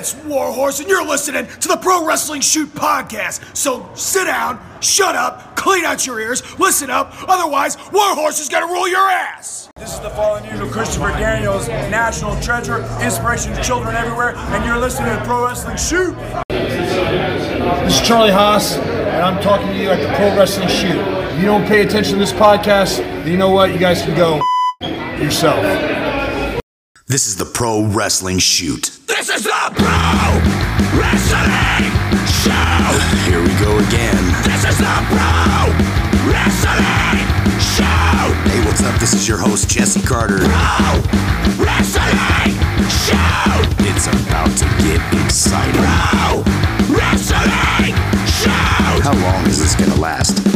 It's Warhorse, and you're listening to the Pro Wrestling Shoot podcast. So sit down, shut up, clean out your ears, listen up, otherwise, Warhorse is gonna rule your ass! This is the fallen angel Christopher Daniels, national treasure, inspiration to children everywhere, and you're listening to Pro Wrestling Shoot. This is Charlie Haas, and I'm talking to you at the Pro Wrestling Shoot. If you don't pay attention to this podcast, then you know what? You guys can go yourself. This is the Pro Wrestling Shoot. This is the Pro Wrestling Show! Here we go again. This is the Pro Wrestling Show! Hey, what's up? This is your host, Jesse Carter. Pro Wrestling Show! It's about to get exciting. Pro Wrestling Show! How long is this gonna last?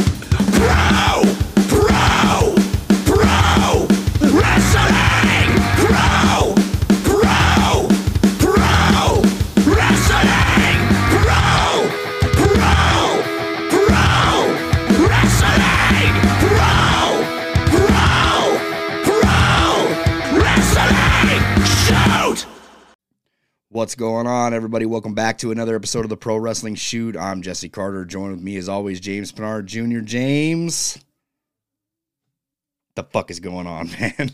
What's going on, everybody? Welcome back to another episode of the Pro Wrestling Shoot. I'm Jesse Carter. Joined with me, as always, James Pinard Jr. James, the fuck is going on, man?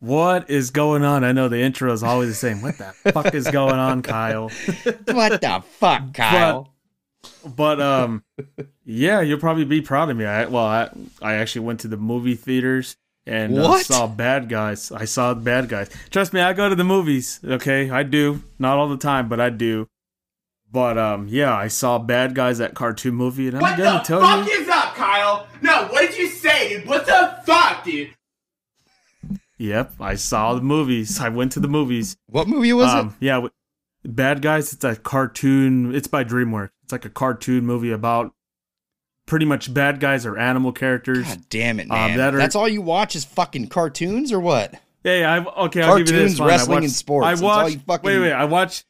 What is going on? I know the intro is always the same. What the fuck is going on, Kyle? what the fuck, Kyle? But um, yeah, you'll probably be proud of me. I well, I I actually went to the movie theaters and uh, saw Bad Guys. I saw Bad Guys. Trust me, I go to the movies. Okay, I do. Not all the time, but I do. But um, yeah, I saw Bad Guys that cartoon movie, and I'm What gonna tell you. What the tell fuck you. is up, Kyle? No, what did you say, dude? What the fuck, dude? Yep, I saw the movies. I went to the movies. what movie was it? um, Yeah, w- Bad Guys. It's a cartoon. It's by DreamWorks. It's like a cartoon movie about pretty much bad guys or animal characters. God damn it, Um, man! that are- That's all you watch is fucking cartoons, or what? Hey, I okay. I'll give you Cartoons, this one. wrestling, I watched, and sports. I watched. fucking- Wait, wait. I watched.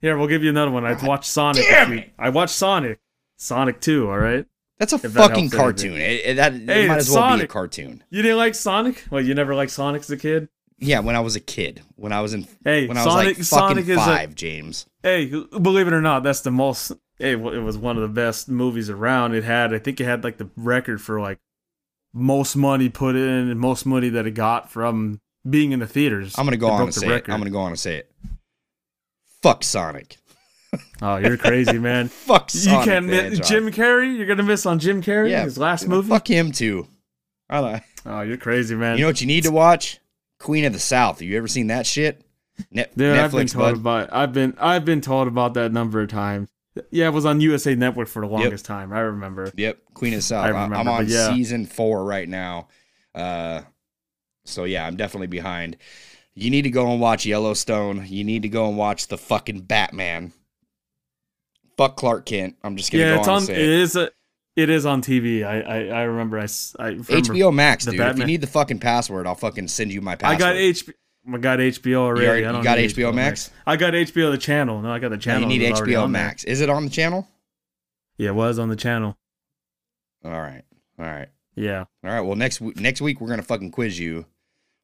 Here, we'll give you another one. I watched Sonic. damn week. I watched Sonic. Sonic Two. All right. That's a that fucking helps cartoon. It, it- that it Hey, might as well be a cartoon. You didn't like Sonic? Well, you never liked Sonic as a kid. Yeah, when I was a kid, when I was in, Hey, when I Sonic- was like fucking Sonic is a- five, James. Hey, believe it or not, that's the most. Hey, it was one of the best movies around. It had, I think, it had like the record for like most money put in and most money that it got from being in the theaters. I'm gonna go on and the say it. I'm gonna go on and say it. Fuck Sonic. Oh, you're crazy, man. Fuck you can't miss Jim Carrey. You're gonna miss on Jim Carrey. Yeah, his last movie. Fuck him too. I like- Oh, you're crazy, man. You know what you need to watch? Queen of the South. Have you ever seen that shit? Net- Dude, I've been Netflix, told bud. about. I've been I've been told about that number of times. Yeah, it was on USA Network for the longest time. I remember. Yep, Queen of South. I remember, am on yeah. season four right now. Uh, so yeah, I'm definitely behind. You need to go and watch Yellowstone. You need to go and watch the fucking Batman. Fuck Clark Kent. I'm just gonna Yeah, go it's on, on. It is a. It is on TV. I I, I remember. I, s- I remember HBO Max, dude. If you need the fucking password, I'll fucking send you my password. I got HBO. I got HBO already. already- I don't got need HBO Max? I got HBO the channel. No, I got the No, channel. you need It was already HBO. Max. Is it on the channel? Yeah, it was on the channel. All right, all right, Yeah. all right. Well, next next week we're gonna fucking quiz you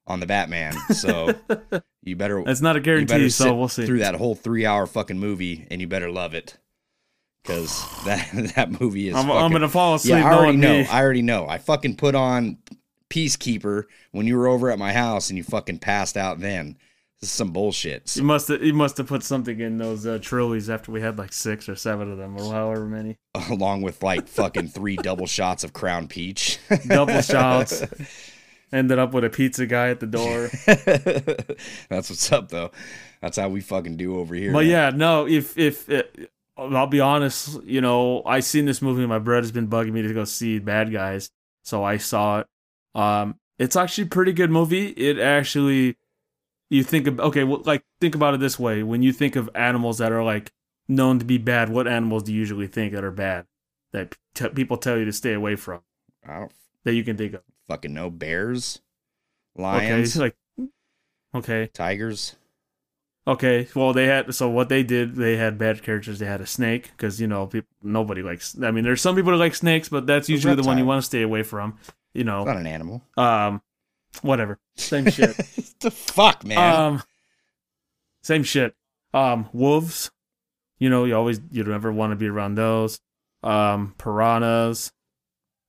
on the Batman. So you better It's not a you guarantee, so we'll see. through that whole three hour fucking movie, and you better love it, because that that movie is. I'm, fucking, I'm gonna fall asleep yeah, I already knowing know. me. I already know. I fucking put on Peacemaker when you were over at my house, and you fucking passed out. Then this is some bullshit. You must have. You must have put something in those uh, trillies after we had like six or seven of them, or however many. along with like fucking three double shots of Crown Peach. Double shots. Ended up with a pizza guy at the door. That's what's up, though. That's how we fucking do over here. But man. yeah, no. If if it, I'll be honest, you know, I seen this movie. My brother's been bugging me to go see Bad Guys, so I saw it. Um, it's actually a pretty good movie. It actually, you think of okay, well, like think about it this way: when you think of animals that are like known to be bad, what animals do you usually think that are bad that t- people tell you to stay away from I don't that you can think of? fucking no Bears, lions, it's like okay, tigers. Okay, well they had so what they did they had bad characters. They had a snake because you know people nobody likes. I mean, there's some people that like snakes, but that's usually the one you want to stay away from. You It's know, not an animal. um, whatever, same shit. the fuck, man. um, same shit. Um, wolves. You know, you always you never want to be around those. Um, piranhas.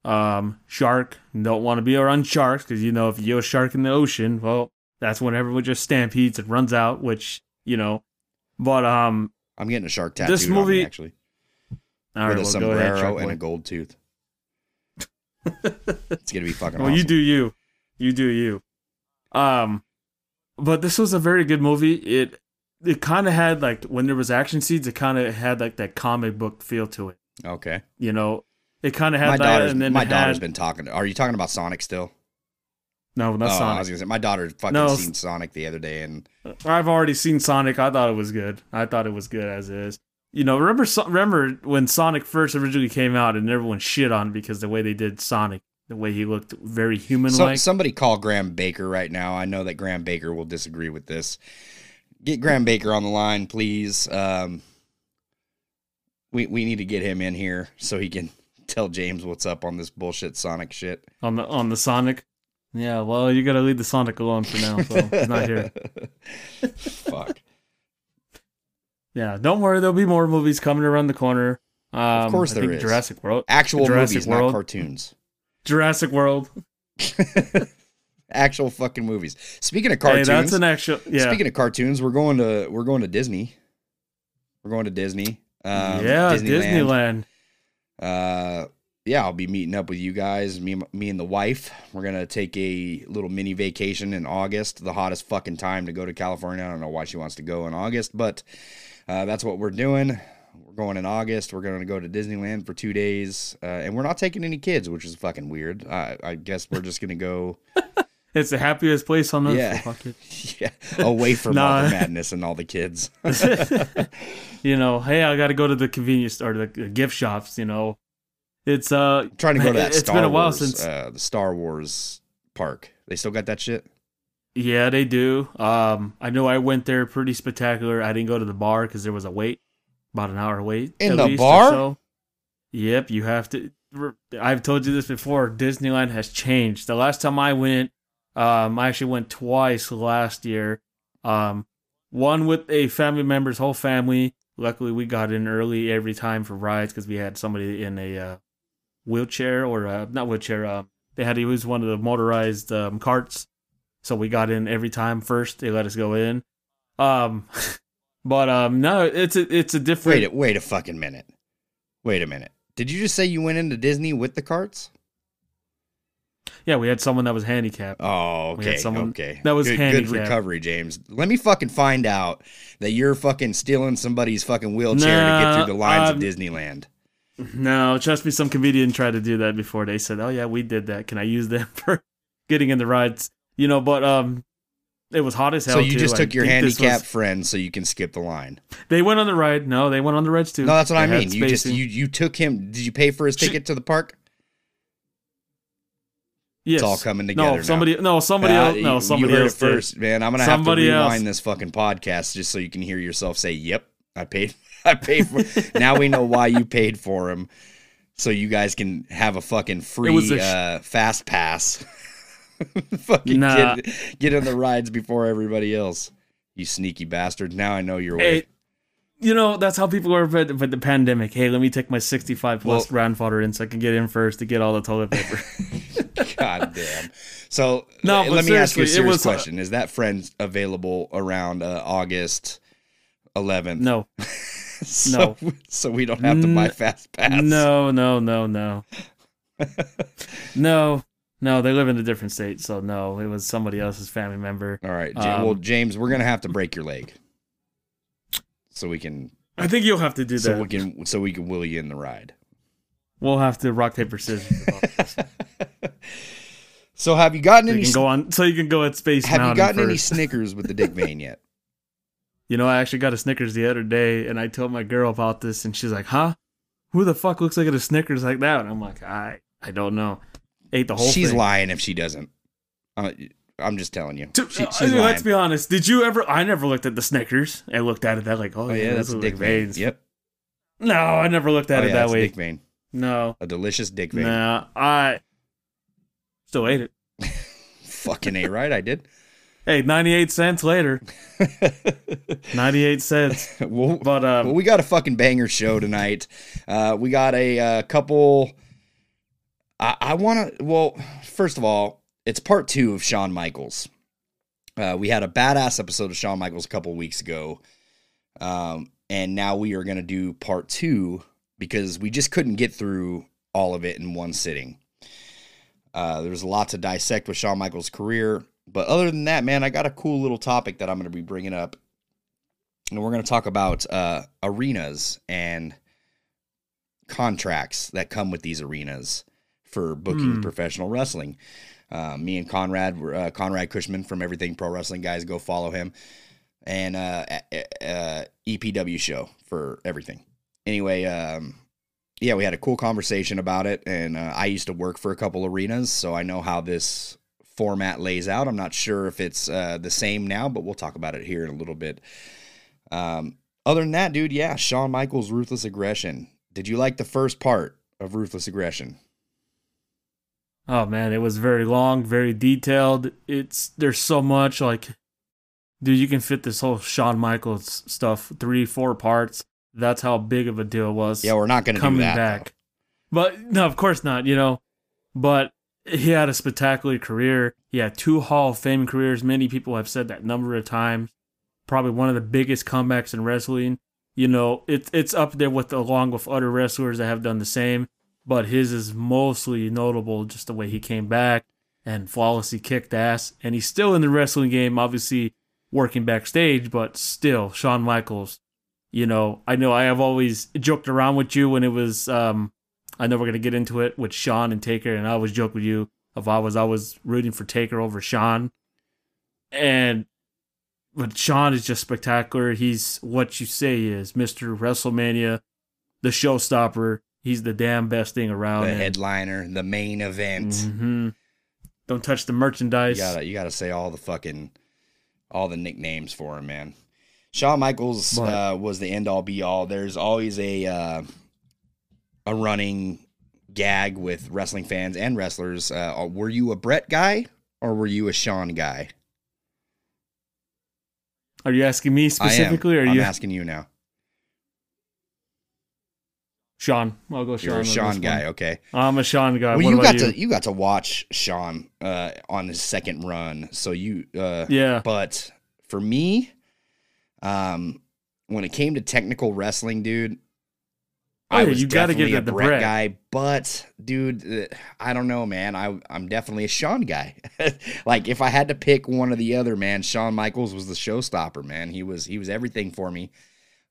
Um, shark. Don't want to be around sharks because you know if you get a shark in the ocean, well, that's when everyone just stampedes and runs out. Which you know, but um, I'm getting a shark tattoo. This on me, movie- actually, all with right, a well, go ahead, sombrero and a gold tooth. it's gonna be fucking Well, awesome. you do you. You do you. Um, but this was a very good movie. It it kind of had like when there was action scenes, it kind of had like that comic book feel to it. Okay. You know, it kind of had My that, daughter's and then my daughter's had, been talking. Are you talking about Sonic still? no, not oh, I Sonic. was gonna say my daughter fucking No, seen Sonic the other day, and I've already seen Sonic. I thought it was good. I thought it was good as is. You know, remember remember when Sonic first originally came out and everyone shit on because the way they did Sonic, the way he looked very human like. so, somebody call Graham Baker right now. I know that Graham Baker will disagree with this. Get Graham Baker on the line, please. Um, we we need to get him in here so he can tell James what's up on this bullshit Sonic shit. on the on the Sonic. Yeah, well, you gotta leave the Sonic alone for now. So he's not here. Fuck. Yeah, don't worry. There'll be more movies coming around the corner. Um, Of course I there think is. Jurassic World. Actual Jurassic movies, World. not cartoons. Jurassic World. Actual fucking movies. Speaking of Hey, cartoons, that's an actual. Yeah, Speaking of cartoons, we're going to we're going to Disney. We're going to Disney. Um, yeah, Disneyland. Disneyland. Uh, yeah, I'll be meeting up with you guys. Me, me and the wife. We're gonna take a little mini vacation in August. The hottest fucking time to go to California. I don't know why she wants to go in August, but uh, that's what we're doing. We're going in August. We're going to go to Disneyland for two days, uh, and we're not taking any kids, which is fucking weird. I, I guess we're just gonna go, It's the happiest place on earth. Yeah. Fuck it. yeah, away from all the madness and all the kids. you know, hey, I got to go to the convenience store, the gift shops. You know, it's uh trying to go to that It's Star been a while Wars, since- uh, the Star Wars park. They still got that shit. Yeah, they do. Um, I know I went there pretty spectacular. I didn't go to the bar because there was a wait, about an hour wait. In the bar? so. Yep, you have to. I've told you this before. Disneyland has changed. The last time I went, um, I actually went twice last year. Um, one with a family member's whole family. Luckily, we got in early every time for rides because we had somebody in a uh, wheelchair or uh, not wheelchair. Uh, they had to use one of the motorized um, carts, so we got in every time first. They let us go in. Um, but um, no, it's a it's a different. Wait, a, wait a fucking minute. Wait a minute. Did you just say you went into Disney with the carts? Yeah, we had someone that was handicapped. Oh, We had okay, someone okay. that was good, good handicapped. recovery, James. Let me fucking find out that you're fucking stealing somebody's fucking wheelchair to get through the lines um, of Disneyland. No, trust me, some comedian tried to do that before. They said, "Oh yeah, we did that. Can I use them for getting in the rides?" You know, but um, it was hot as hell. So you too. just I took your think this handicapped was- friend so you can skip the line. They went on the ride. No, they went on the rides too. No, that's what They I mean. You just you you took him. Did you pay for his She- ticket to the park? yes. It's all coming together. No, now. somebody. No, somebody Uh, else. No, somebody you heard else it did. first, man. I'm gonna Somebody have to else. rewind this fucking podcast just so you can hear yourself say, "Yep, I paid. I paid for." now we know why you paid for him, so you guys can have a fucking free a sh- uh, fast pass. fucking Nah. get get on the rides before everybody else. You sneaky bastard! Now I know your way. Hey, you know that's how people are with, with the pandemic. Hey, let me take my 65 plus Well- grandfather in so I can get in first to get all the toilet paper. God damn. So No, let me ask you a serious was, uh, question: Is that friend available around uh, August 11th? no, so, So we don't have to buy fast pass. no, no, no, no, no, no. They live in a different state, so no. It was somebody else's family member. All right. Ja- well, Um, James, we're gonna have to break your leg, so we can, I think you'll have to do that. so we can, so we can will you in the ride. we'll have to rock paper scissors. So have you gotten so you any? can go on. So you can go at Space Have you Mountain gotten any first. Snickers with the Dick Vein yet? You know, I actually got a Snickers the other day, and I told my girl about this, and she's like, "Huh? Who the fuck looks like a Snickers like that?" And I'm like, "I, I don't know." Ate the whole She's thing. lying if she doesn't. Uh, I'm just telling you. To- She- uh, she's let's lying. be honest. Did you ever? I never looked at the Snickers. I looked at it that like, oh, Oh yeah, that's those a Dick like Vein. veins. Yep. No, I never looked at oh, it yeah, that way. Dick Vein. No, A delicious Dick Vein. nah, I still ate it. Fucking a right, I did. Hey, 98 cents later. 98 cents. well, But um, well, we got a fucking banger show tonight. Uh, we got a, uh couple. I, I want to. Well, first of all, it's part two of Shawn Michaels. Uh, we had a badass episode of Shawn Michaels a couple weeks ago, um, and now we are going to do part two because we just couldn't get through all of it in one sitting. Uh, there's a lot to dissect with Shawn Michaels' career, but other than that, man, I got a cool little topic that I'm going to be bringing up and we're going to talk about uh, arenas and contracts that come with these arenas for booking Hmm. professional wrestling. Uh, me and Conrad, uh, Conrad Cushman from Everything Pro Wrestling, guys, go follow him, and uh, uh, EPW show for everything. Anyway, um, yeah, we had a cool conversation about it, and uh, I used to work for a couple arenas, so I know how this format lays out. I'm not sure if it's uh, the same now, but we'll talk about it here in a little bit. Um, other than that, dude, yeah, Shawn Michaels' Ruthless Aggression. Did you like the first part of Ruthless Aggression? Oh man, it was very long, very detailed. It's there's so much like dude, you can fit this whole Shawn Michaels stuff, three, four parts. That's how big of a deal it was. Yeah, we're not going to do coming that. back. But no, of course not, you know. But he had a spectacular career. He had two Hall of Fame careers. Many people have said that number of times. Probably one of the biggest comebacks in wrestling. You know, it's it's up there with along with other wrestlers that have done the same. But his is mostly notable just the way he came back and flawlessly kicked ass. And he's still in the wrestling game, obviously working backstage, but still, Shawn Michaels you know, I know I have always joked around with you when it was um I know we're gonna get into it with Shawn and Taker, and I always joke with you if I was always rooting for Taker over Shawn. And but Shawn is just spectacular. He's what you say he is, Mr. WrestleMania, the showstopper. He's the damn best thing around. The and- headliner, the main event. Mhm. Don't touch the merchandise. You gotta, you gotta say all the fucking, all the nicknames for him, man. Shawn Michaels uh, was the end all be all. There's always a, uh, a running gag with wrestling fans and wrestlers. Uh, were you a Bret guy or were you a Shawn guy? Are you asking me specifically, or are I'm you asking you now. Shawn? I'll go Shawn. You're a Shawn guy, one. okay? I'm a Shawn guy. well, what you got you? to you got to watch Shawn uh, on his second run, so you uh, Yeah. But for me, um, when it came to technical wrestling, dude, Oh, I was you gotta definitely give a it Bret Bret. guy. But dude, uh, I don't know, man. I I'm definitely a Shawn guy. like if I had to pick one or the other, man, Shawn Michaels was the showstopper. Man, he was he was everything for me.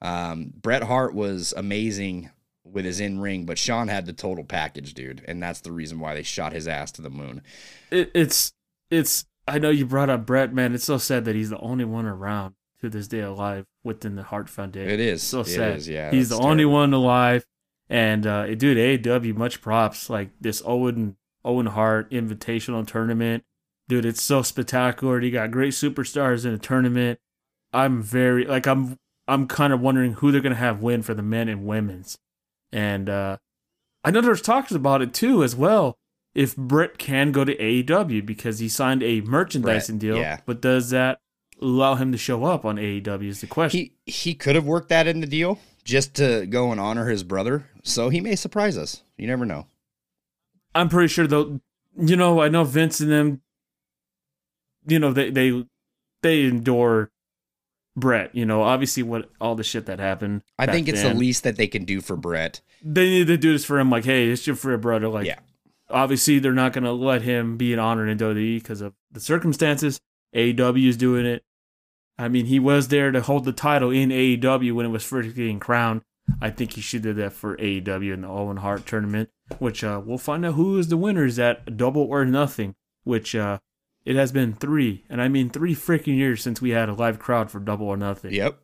Um, Bret Hart was amazing with his in ring, but Shawn had the total package, dude, and that's the reason why they shot his ass to the moon. it, it's it's I know you brought up Bret, man. It's so sad that he's the only one around to this day alive within the Hart Foundation. It is. so sad. is, yeah, he's the that's only one alive, and uh, dude, AEW much props. Like this Owen Owen Hart Invitational tournament, dude. It's so spectacular. You got great superstars in a tournament. I'm very like I'm I'm kind of wondering who they're gonna have win for the men and women's, and uh, I know there's talks about it too as well. If Bret can go to AEW because he signed a merchandising Bret, deal, yeah. but does that allow him to show up on AEW? Is the question. He he could have worked that in the deal just to go and honor his brother, so he may surprise us. You never know. I'm pretty sure though. You know, I know Vince and them. You know, they they they endure Bret. You know, obviously what all the shit that happened. I think it's then. the least that they can do for Bret. They need to do this for him. Like, hey, it's your for brother. Like, Yeah. obviously they're not gonna let him be an honor in WWE because of the circumstances. AEW is doing it. I mean, he was there to hold the title in AEW when it was first getting crowned. I think he should do that for AEW in the Owen Hart tournament, which uh, we'll find out who is the winner winners at Double or Nothing, which uh, it has been three, and I mean three freaking years since we had a live crowd for Double or Nothing. Yep.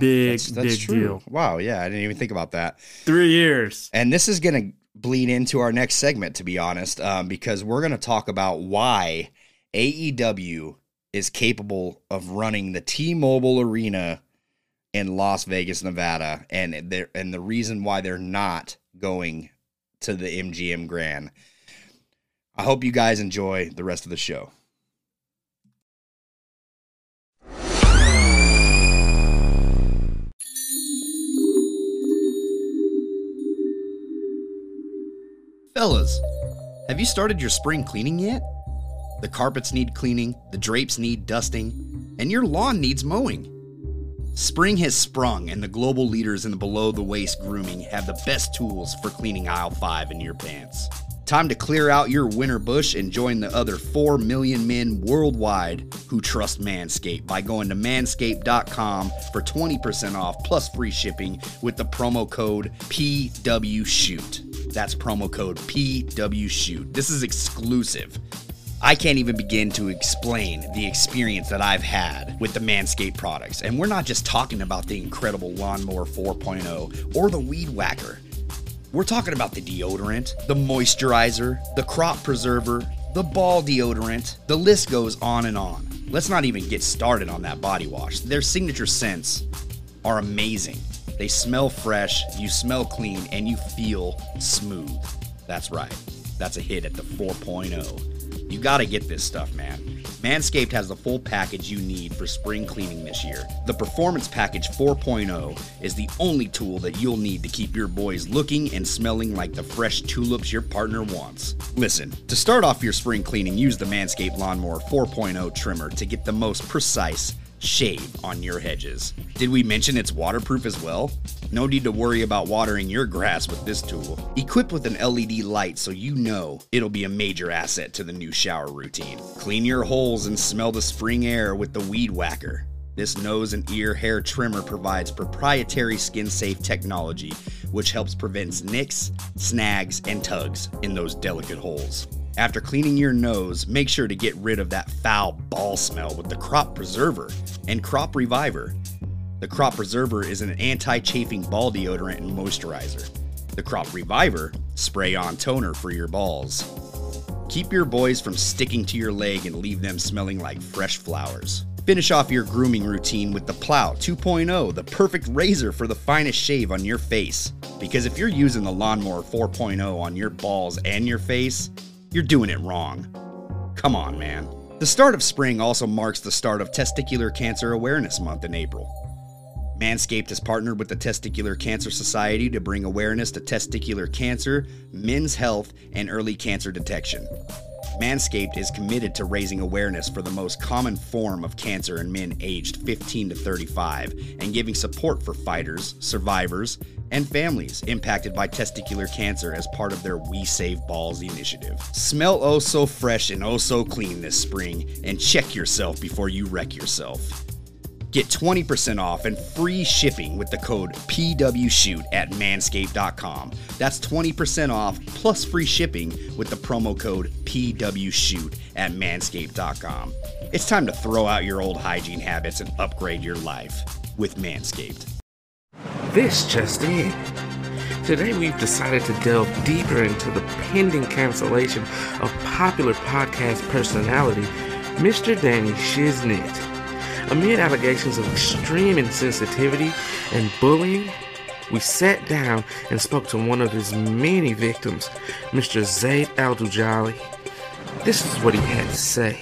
Big, That's, that's big true. deal. Wow. Yeah, I didn't even think about that. Three years. And this is going to bleed into our next segment, to be honest, um, because we're going to talk about why AEW is capable of running the T-Mobile Arena in Las Vegas, Nevada, and they and the reason why they're not going to the MGM Grand. I hope you guys enjoy the rest of the show. Fellas, have you started your spring cleaning yet? The carpets need cleaning, the drapes need dusting, and your lawn needs mowing. Spring has sprung, and the global leaders in the below the waist grooming have the best tools for cleaning aisle 5 in your pants. Time to clear out your winter bush and join the other 4 million men worldwide who trust Manscaped by going to manscaped.com for 20% off plus free shipping with the promo code PWShoot. That's promo code PWShoot. This is exclusive. I can't even begin to explain the experience that I've had with the Manscaped products. And we're not just talking about the incredible Lawnmower 4.0 or the Weed Whacker. We're talking about the deodorant, the moisturizer, the crop preserver, the ball deodorant. The list goes on and on. Let's not even get started on that body wash. Their signature scents are amazing. They smell fresh, you smell clean, and you feel smooth. That's right. That's a hit at the 4.0. You gotta get this stuff, man. Manscaped has the full package you need for spring cleaning this year. The Performance Package 4.0 is the only tool that you'll need to keep your boys looking and smelling like the fresh tulips your partner wants. Listen, to start off your spring cleaning, use the Manscaped Lawnmower 4.0 trimmer to get the most precise shave on your hedges. Did we mention it's waterproof as well? No need to worry about watering your grass with this tool. Equipped with an LED light so you know it'll be a major asset to the new shower routine. Clean your holes and smell the spring air with the Weed Whacker. This nose and ear hair trimmer provides proprietary skin safe technology, which helps prevent nicks, snags, and tugs in those delicate holes. After cleaning your nose, make sure to get rid of that foul ball smell with the Crop Preserver and Crop Reviver. The Crop Preserver is an anti chafing ball deodorant and moisturizer. The Crop Reviver, spray on toner for your balls. Keep your boys from sticking to your leg and leave them smelling like fresh flowers. Finish off your grooming routine with the Plow 2.0, the perfect razor for the finest shave on your face. Because if you're using the Lawnmower 4.0 on your balls and your face, you're doing it wrong. Come on, man. The start of spring also marks the start of Testicular Cancer Awareness Month in April. Manscaped has partnered with the Testicular Cancer Society to bring awareness to testicular cancer, men's health, and early cancer detection. Manscaped is committed to raising awareness for the most common form of cancer in men aged 15 to 35 and giving support for fighters, survivors, and families impacted by testicular cancer as part of their We Save Balls initiative. Smell oh so fresh and oh so clean this spring and check yourself before you wreck yourself. Get 20% off and free shipping with the code PWShoot at manscaped.com. That's 20% off plus free shipping with the promo code PWShoot at manscaped.com. It's time to throw out your old hygiene habits and upgrade your life with Manscaped. This just in. Today we've decided to delve deeper into the pending cancellation of popular podcast personality, Mr. Danny Shiznit. Amid allegations of extreme insensitivity and bullying, we sat down and spoke to one of his many victims, Mr. Zaid Al Dujali. This is what he had to say.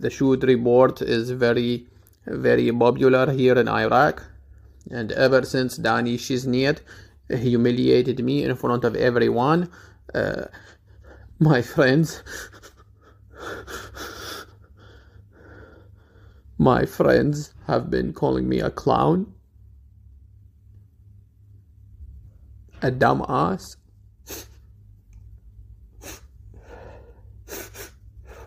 The shoot report is very, very popular here in Iraq. And ever since Danny Shiznit humiliated me in front of everyone, uh, my friends, my friends have been calling me a clown, a dumbass.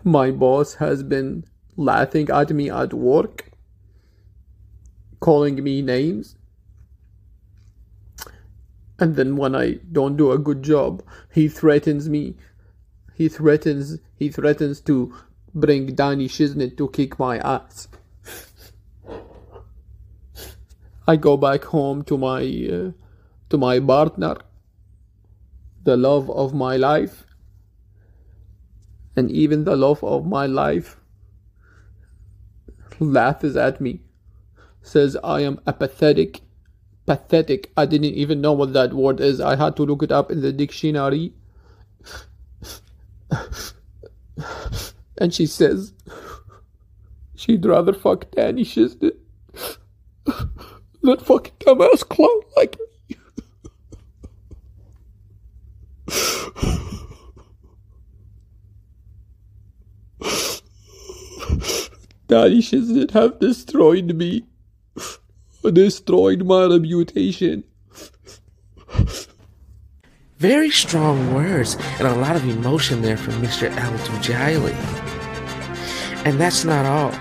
My boss has been laughing at me at work, calling me names. And then when I don't do a good job, he threatens me. He threatens he threatens to bring Danny Shiznit to kick my ass. I go back home to my uh, to my partner, the love of my life, and even the love of my life laughs at me, says I am apathetic, pathetic. I didn't even know what that word is. I had to look it up in the dictionary. and she says she'd rather fuck Danny Shiznit that fucking dumbass clone like me. Danishes that have destroyed me, destroyed my reputation. Very strong words and a lot of emotion there from Mr. Al Dujaili. And that's not all.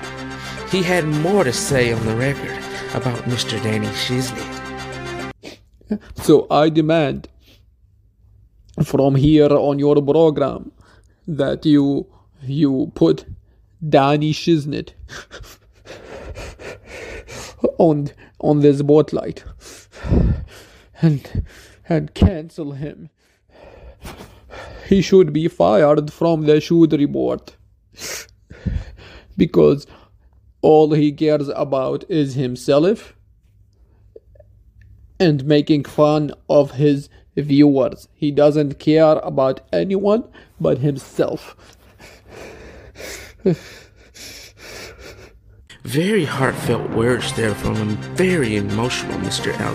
He had more to say on the record about Mr. Danny Shiznit. So I demand from here on your program that you you put Danny Shiznit on on the spotlight and and cancel him. He should be fired from the shoot report because all he cares about is himself and making fun of his viewers. He doesn't care about anyone but himself. Very heartfelt words there from a very emotional Mr. Al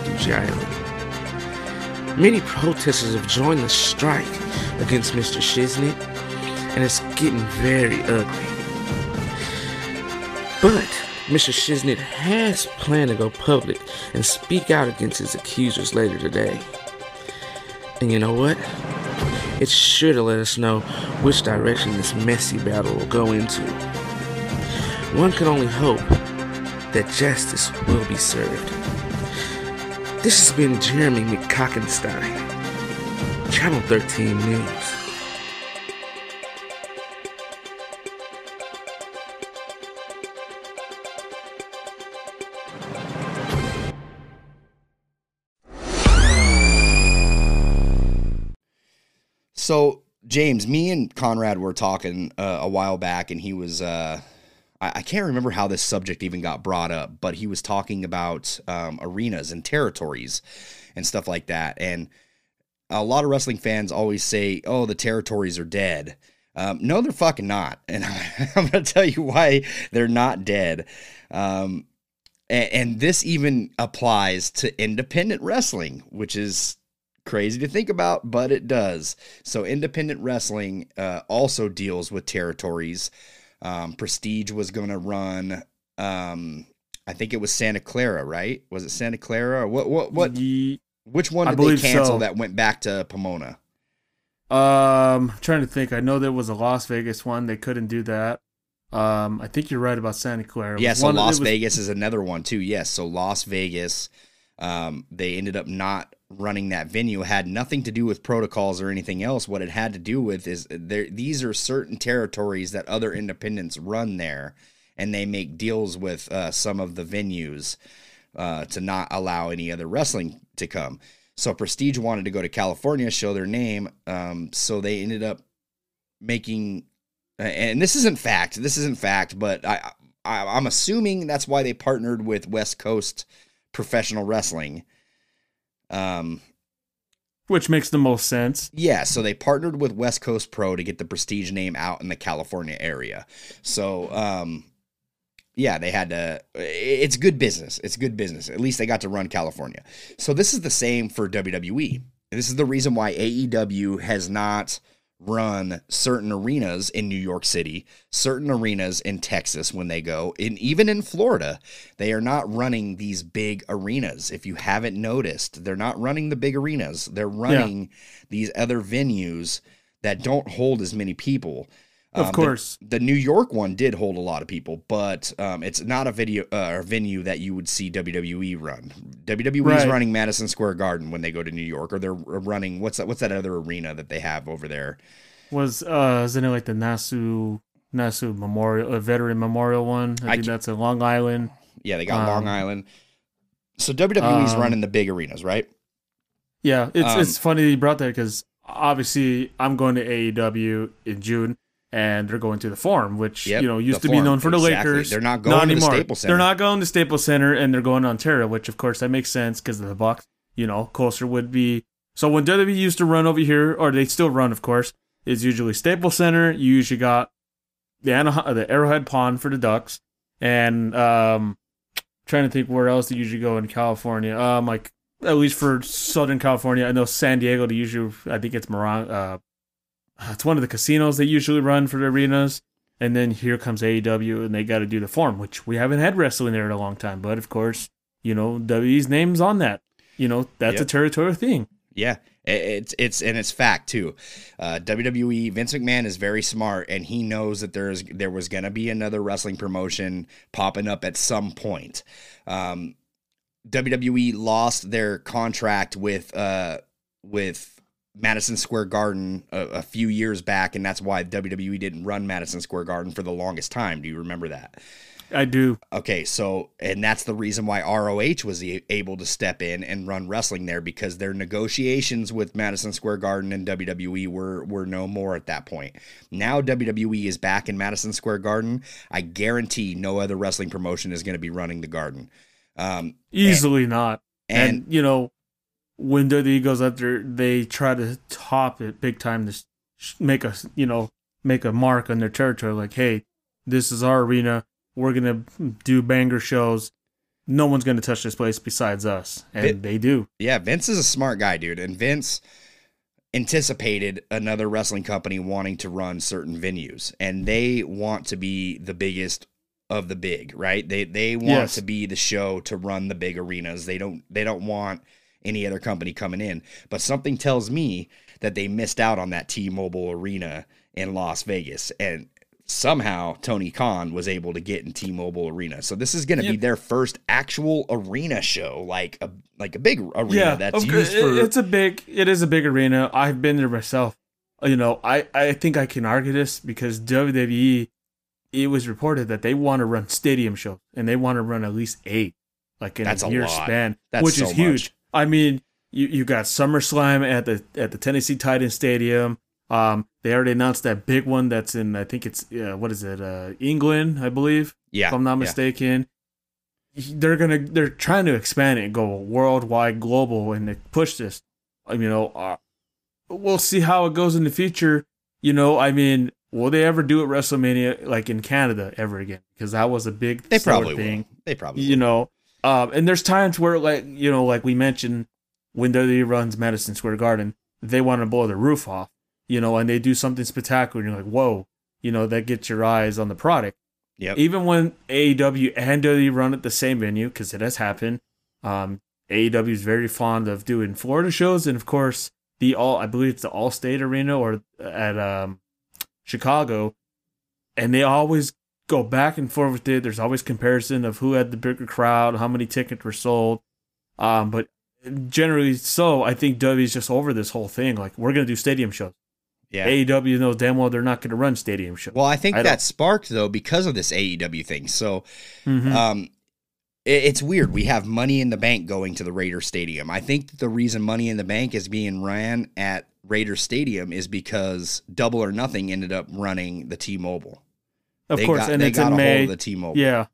Many protesters have joined the strike against Mr. Shiznit, and it's getting very ugly. But Mr. Shiznit has planned to go public and speak out against his accusers later today. And you know what? It's sure to let us know which direction this messy battle will go into. One can only hope that justice will be served. This has been Jeremy McCockenstein, Channel 13 News. So, James, me and Conrad were talking uh, a while back, and he was, uh, I, can't remember how this subject even got brought up, but he was talking about um, arenas and territories and stuff like that. And a lot of wrestling fans always say, oh, the territories are dead. Um, no, they're fucking not. And I'm going to tell you why they're not dead. Um, and, and this even applies to independent wrestling, which is crazy to think about, but it does. So, independent wrestling uh, also deals with territories. Um, Prestige was going to run. Um, I think it was Santa Clara, right? Was it Santa Clara? What? What? What? Which one did they cancel so. that went back to Pomona? Um, trying to think. I know there was a Las Vegas one. They couldn't do that. Um, I think you're right about Santa Clara. Yeah, so Las was- Vegas is another one too. Yes, so Las Vegas, um, they ended up not running that venue. It had nothing to do with protocols or anything else. What it had to do with is there. These are certain territories that other independents run there, and they make deals with uh, some of the venues uh, to not allow any other wrestling to come. So Prestige wanted to go to California, show their name. Um, so they ended up making, and this isn't fact. This isn't fact, but I, I I'm assuming that's why they partnered with West Coast Professional Wrestling. Um, which makes the most sense. yeah, so they partnered with West Coast Pro to get the Prestige name out in the California area. So, um, yeah, they had to. It's good business. It's good business. At least they got to run California. So this is the same for WWE. This is the reason why AEW has not run certain arenas in New York City, certain arenas in Texas when they go, and even in Florida, they are not running these big arenas. If you haven't noticed, they're not running the big arenas. They're running these other venues that don't hold as many people. Of Um, the- course. the, New York one did hold a lot of people, but um, it's not a video uh, or venue that you would see WWE run. WWE is Right. running Madison Square Garden when they go to New York, or they're running what's that? What's that other arena that they have over there? Was uh, isn't it like the Nassau Nassau Memorial, a Veteran Memorial one? I, I think that's in Long Island. Yeah, they got Long Um, Island. So WWE's um, running the big arenas, right? Yeah, it's Um, it's funny you brought that because obviously I'm going to AEW in June, and they're going to the Forum, which Yep, you know used to be known for the exactly. Lakers. They're not going to the anymore. Staples Center. They're not going to Staples Center, and they're going to Ontario, which of course that makes sense because of the Bucks. You know, closer would be. So when WWE used to run over here, or they still run, of course, is usually Staples Center. You usually got the Anaheim, the Arrowhead Pond for the Ducks, and um, trying to think where else they usually go in California. Um, like at least for Southern California, I know San Diego. They usually, I think it's Moran. Uh, it's one of the casinos they usually run for the arenas. And then here comes AEW, and they got to do the Forum, which we haven't had wrestling there in a long time. But of course, you know, WWE's name's on that. You know, that's a territorial thing. Yeah, it's it's and it's fact too. Uh, WWE Vince McMahon is very smart, and he knows that there's there was gonna be another wrestling promotion popping up at some point. Um, WWE lost their contract with uh with Madison Square Garden a, a few years back, and that's why WWE didn't run Madison Square Garden for the longest time. Do you remember that? I do. Okay, so and that's the reason why ROH was able to step in and run wrestling there because their negotiations with Madison Square Garden and WWE were were no more at that point. Now WWE is back in Madison Square Garden. I guarantee no other wrestling promotion is going to be running the Garden. Um, Easily not. and- And, you know, when WWE goes out there, they try to top it big time to make a you know make a mark on their territory. Like, hey, this is our arena. We're gonna do banger shows. No one's gonna touch this place besides us, and Vin- they do. Yeah, Vince is a smart guy, dude. And Vince anticipated another wrestling company wanting to run certain venues and they want to be the biggest of the big, right? They they want Yes. to be the show to run the big arenas. They don't they don't want any other company coming in. But something tells me that they missed out on that T-Mobile arena in Las Vegas and somehow Tony Khan was able to get in T-Mobile arena. So this is going to be their first actual arena show, like a like a big arena yeah, that's used for it's a big. It is a big arena. I've been there myself. You know, I I think I can argue this because WWE. It was reported that they want to run stadium shows and they want to run at least eight, like in That's a a year lot. span, That's which so is huge. much. I mean, you you got SummerSlam at the at the Tennessee Titans Stadium. Um, they already announced that big one that's in I think it's uh, what is it uh, England I believe yeah, if I'm not yeah. mistaken. They're gonna they're trying to expand it and go worldwide, global, and push this. Um, You know, uh, we'll see how it goes in the future. You know, I mean, will they ever do it WrestleMania like in Canada ever again? Because that was a big They probably thing will. They probably you know um and there's times where like you know like we mentioned when WWE runs Madison Square Garden they want to blow the roof off you know and they do something spectacular and you're like whoa you know that gets your eyes on the product Yep. even when AEW and WWE run at the same venue because it has happened um AEW is very fond of doing Florida shows and of course the all I believe it's the Allstate Arena or at um Chicago and they always go back and forth with it. There's always comparison of who had the bigger crowd, how many tickets were sold. Um, but generally, so I think W's just over this whole thing. Like we're gonna do stadium shows. Yeah. AEW knows damn well they're not gonna run stadium shows. Well, I think I don't- that sparked though because of this AEW thing. So, Mhm. um, it, it's weird. We have Money in the Bank going to the Raider Stadium. I think the reason Money in the Bank is being ran at Raider Stadium is because Double or Nothing ended up running the T-Mobile. Of they course, got- and they it's in May. of the T-Mobile. Yeah,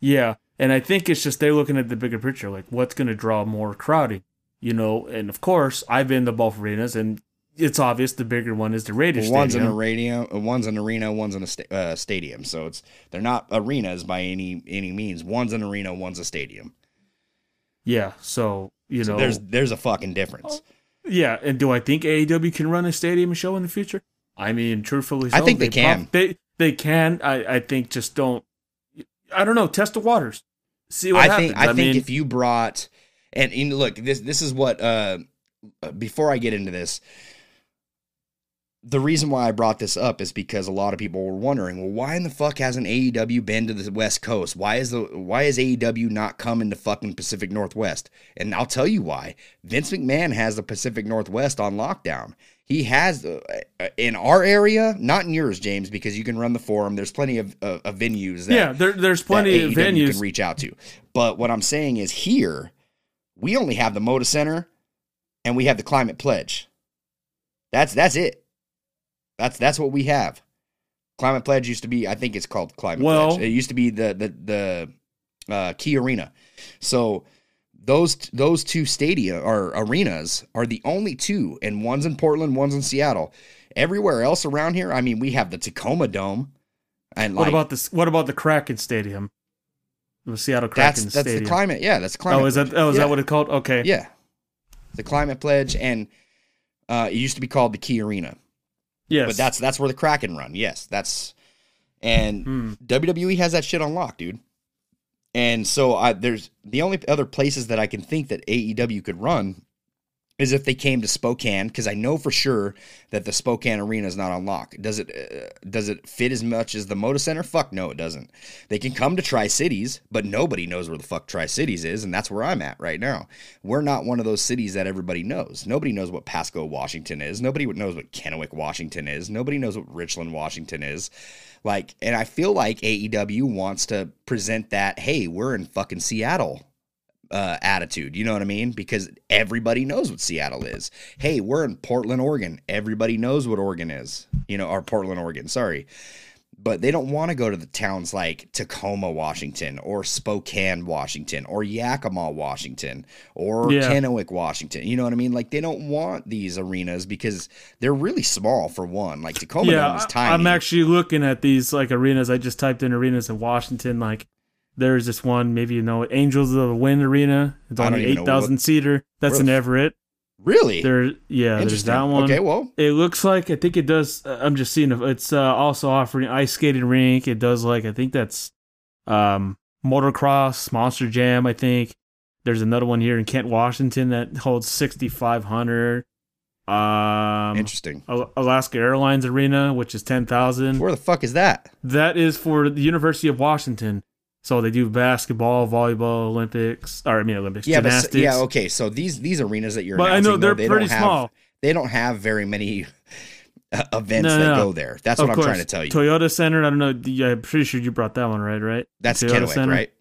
yeah, and I think it's just they're looking at the bigger picture, like what's gonna draw more crowding. You know, and of course, I've been to both arenas, and it's obvious the bigger one is the Raiders. Well, one's in Stadium. a radio, uh, one's an arena, one's in a sta- uh, stadium. So it's they're not arenas by any any means. One's an arena, one's a stadium. Yeah, so you So know, there's there's a fucking difference. Yeah, and do I think AEW can run a stadium show in the future? I mean, truthfully, I so. think they can. prob- they they can. I I think just don't. I don't know. Test the waters. See what I happens. think I, think mean, if you brought and, and look this this is what uh before I get into this the reason why I brought this up is because a lot of people were wondering, well, why in the fuck hasn't AEW been to the West Coast? Why is the why is AEW not coming to fucking Pacific Northwest? And I'll tell you why. Vince McMahon has the Pacific Northwest on lockdown. He has uh, in our area, not in yours, James, because you can run the forum. There's plenty of, of, of venues. That, yeah, there, there's plenty of venues. can reach out to. But what I'm saying is here, we only have the Moda Center and we have the Climate Pledge. That's that's it. That's that's what we have. Climate Pledge used to be, I think it's called Climate Well- Pledge. It used to be the the the uh, Key Arena. So those those two stadia or arenas are the only two, and one's in Portland, one's in Seattle. Everywhere else around here, I mean, we have the Tacoma Dome, and what like about this? What about the Kraken Stadium? The Seattle Kraken that's that's Stadium. the climate. Yeah, that's climate. oh, is that? Oh, is Yeah. that what it's called? Okay. Yeah, the Climate Pledge, and uh, it used to be called the Key Arena. Yes. But that's that's where the Kraken run. Yes, that's And Hmm. WWE has that shit on lock, dude. And so I, there's the only other places that I can think that AEW could run is if they came to Spokane because I know for sure that the Spokane arena is not on lock. Does it uh, does it fit as much as the Moda Center? Fuck no, it doesn't. They can come to Tri Cities, but nobody knows where the fuck Tri Cities is, and that's where I'm at right now. We're not one of those cities that everybody knows. Nobody knows what Pasco, Washington is. Nobody knows what Kennewick, Washington is. Nobody knows what Richland, Washington is. Like, and I feel like AEW wants to present that, hey, we're in fucking Seattle uh, attitude. You know what I mean? Because everybody knows what Seattle is. Hey, we're in Portland, Oregon. Everybody knows what Oregon is. You know, or Portland, Oregon. Sorry. But they don't want to go to the towns like Tacoma, Washington, or Spokane, Washington, or Yakima, Washington, or Yeah. Kennewick, Washington. You know what I mean? Like they don't want these arenas because they're really small for one. Like Tacoma Dome yeah, is tiny. I'm actually looking at these like arenas. I just typed in arenas in Washington. Like, there's this one, maybe you know, Angel of the Winds Arena. It's only eight thousand seater. That's in Everett. Really There, yeah, there's that one. Okay, well, It looks like I think it does. uh, I'm just seeing if it's uh, also offering ice skating rink. It does like I think that's um motocross, Monster Jam. I think there's another one here in Kent, Washington that holds 6,500. Um, interesting. Alaska Airlines Arena, which is 10,000. Where the fuck is that? That is for the University of Washington. So they do basketball, volleyball, Olympics, or I mean Olympics, Yeah, but gymnastics. yeah, okay. So these these arenas that you're But I know they're they pretty don't have, small. They don't have very many uh, events No, that no, no. go there. That's Of what I'm trying to tell you. Toyota Center. I don't know. I'm pretty sure you brought that one right, right? That's Toyota Kennewick, Center? right?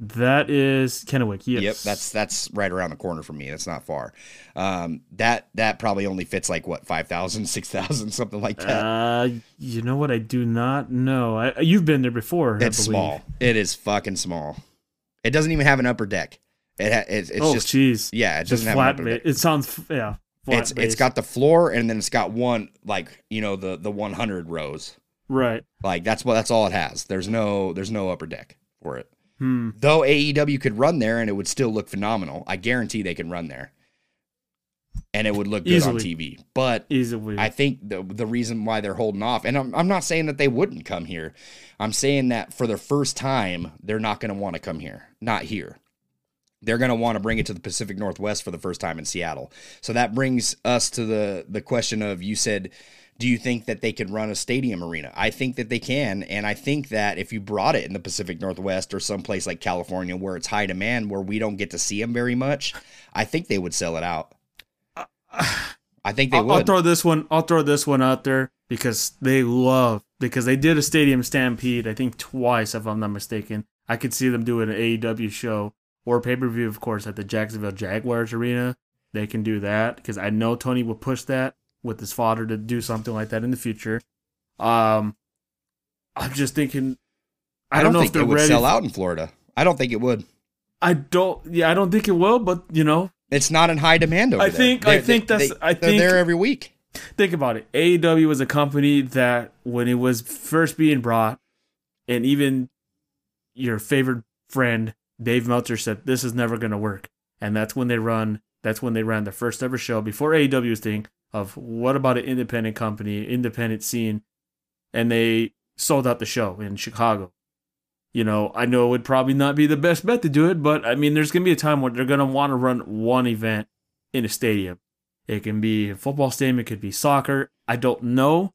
That is Kennewick. Yes. Yep, that's that's right around the corner from me. That's not far. Um, that that probably only fits like what 5,000, 6,000, something like that. Uh, you know what? I do not know. I, you've been there before. It's small. It is fucking small. It doesn't even have an upper deck. It ha- it's, it's oh, just jeez. yeah. It Just doesn't have flat an upper deck. It sounds yeah. It's base. it's got the floor and then it's got one like you know the the 100 rows. right. Like that's what that's all it has. There's no there's no upper deck for it. Hmm. Though AEW could run there and it would still look phenomenal. I guarantee they can run there. And it would look good on TV. But Easily. I think the the reason why they're holding off, and I'm, I'm not saying that they wouldn't come here. I'm saying that for the first time, they're not going to want to come here. Not here. They're going to want to bring it to the Pacific Northwest for the first time in Seattle. So that brings us to the the question of you said, do you think that they could run a stadium arena? I think that they can, and I think that if you brought it in the Pacific Northwest or someplace like California where it's high demand, where we don't get to see them very much, I think they would sell it out. I think they I'll, would. I'll throw this one. I'll throw this one out there because they love because they did a stadium stampede. I think twice, if I'm not mistaken. I could see them doing an AEW show or pay per view, of course, at the Jacksonville Jaguars arena. They can do that because I know Tony will push that with his father to do something like that in the future. Um, I'm just thinking. I, I don't, don't, know if think they're it would ready. sell out in Florida. I don't think it would. I don't. Yeah, I don't think it will. But you know, It's not in high demand over I there. think- I They're- think that's- they- I they're there every week. think about it. AEW was a company that when it was first being brought, and even your favorite friend Dave Meltzer said this is never going to work, and that's when they run. That's when they ran their first ever show before AEW's thing of what about an independent company, independent scene, and they sold out the show in Chicago. You know, I know it would probably not be the best bet to do it, but I mean, there's going to be a time where they're going to want to run one event in a stadium. It can be a football stadium. It could be soccer. I don't know.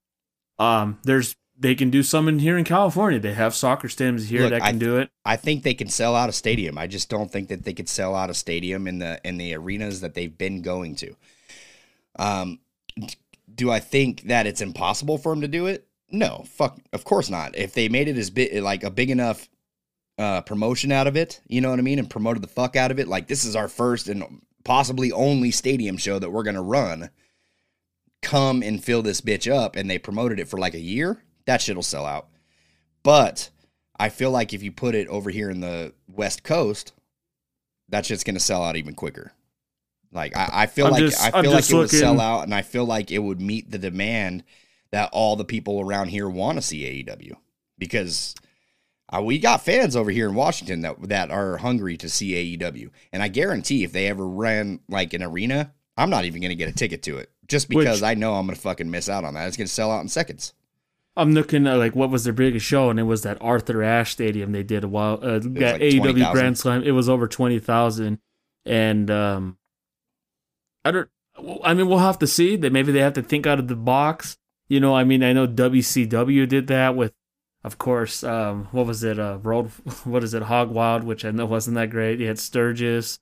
Um, there's they can do some in here in California. They have soccer stadiums here Look, that can do it. I think they can sell out a stadium. I just don't think that they could sell out a stadium in the in the arenas that they've been going to. Um, do I think that it's impossible for them to do it? No, fuck, of course not. If they made it as big, like a big enough uh, promotion out of it, you know what I mean, and promoted the fuck out of it, like this is our first and possibly only stadium show that we're gonna run. Come and fill this bitch up, and they promoted it for like a year. That shit'll sell out. But I feel like if you put it over here in the West Coast, that shit's gonna sell out even quicker. Like I, I feel I'm like just- I I'm feel like just it would sell out, and I feel like it would meet the demand that all the people around here want to see AEW because uh, we got fans over here in Washington that that are hungry to see AEW, and I guarantee if they ever ran like an arena, I'm not even gonna get a ticket to it just because Which- I know I'm gonna fucking miss out on that. It's gonna sell out in seconds. I'm looking at like what was their biggest show, and it was that Arthur Ashe Stadium they did a while. Uh, that like AEW 20,000. Grand Slam. It was over twenty thousand, and um, I don't. I mean, we'll have to see that. Maybe they have to think out of the box. You know, I mean, I know WCW did that with, of course, um, what was it? Uh, Road. What is it? Hog Wild, which I know wasn't that great. You had Sturgis.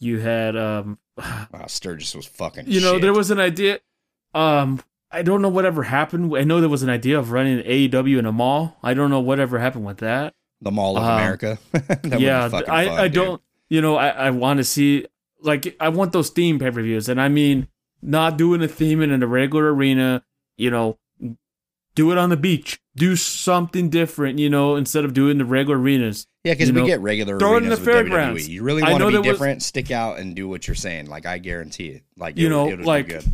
You had um, Wow, Sturgis was fucking. you know, shit. there was an idea. Um, I don't know whatever happened. I know there was an idea of running AEW in a mall. I don't know whatever happened with that. the Mall of um, America. Yeah, I, fun, I dude. don't. You know, I, I want to see like I want those theme pay per views, and I mean not doing a theme in a regular arena. You know, do it on the beach. Do something different. You know, instead of doing the regular arenas. Yeah, because we know, get regular throw it in the fairgrounds. You really want to be was- different, stick out, and do what you're saying. Like I guarantee it. Like You it, know, it'll like- good.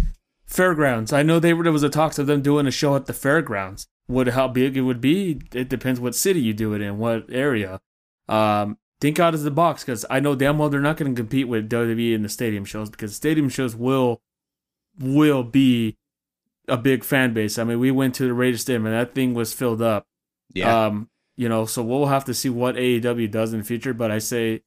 fairgrounds. I know they were, there was a talks of them doing a show at the fairgrounds. What how big it would be? It depends what city you do it in, what area. Um, think out of the box because I know damn well they're not going to compete with WWE in the stadium shows because stadium shows will will be a big fan base. I mean, we went to the Raiders Stadium and that thing was filled up. Yeah, Um, you know, so we'll have to see what AEW does in the future. But I say,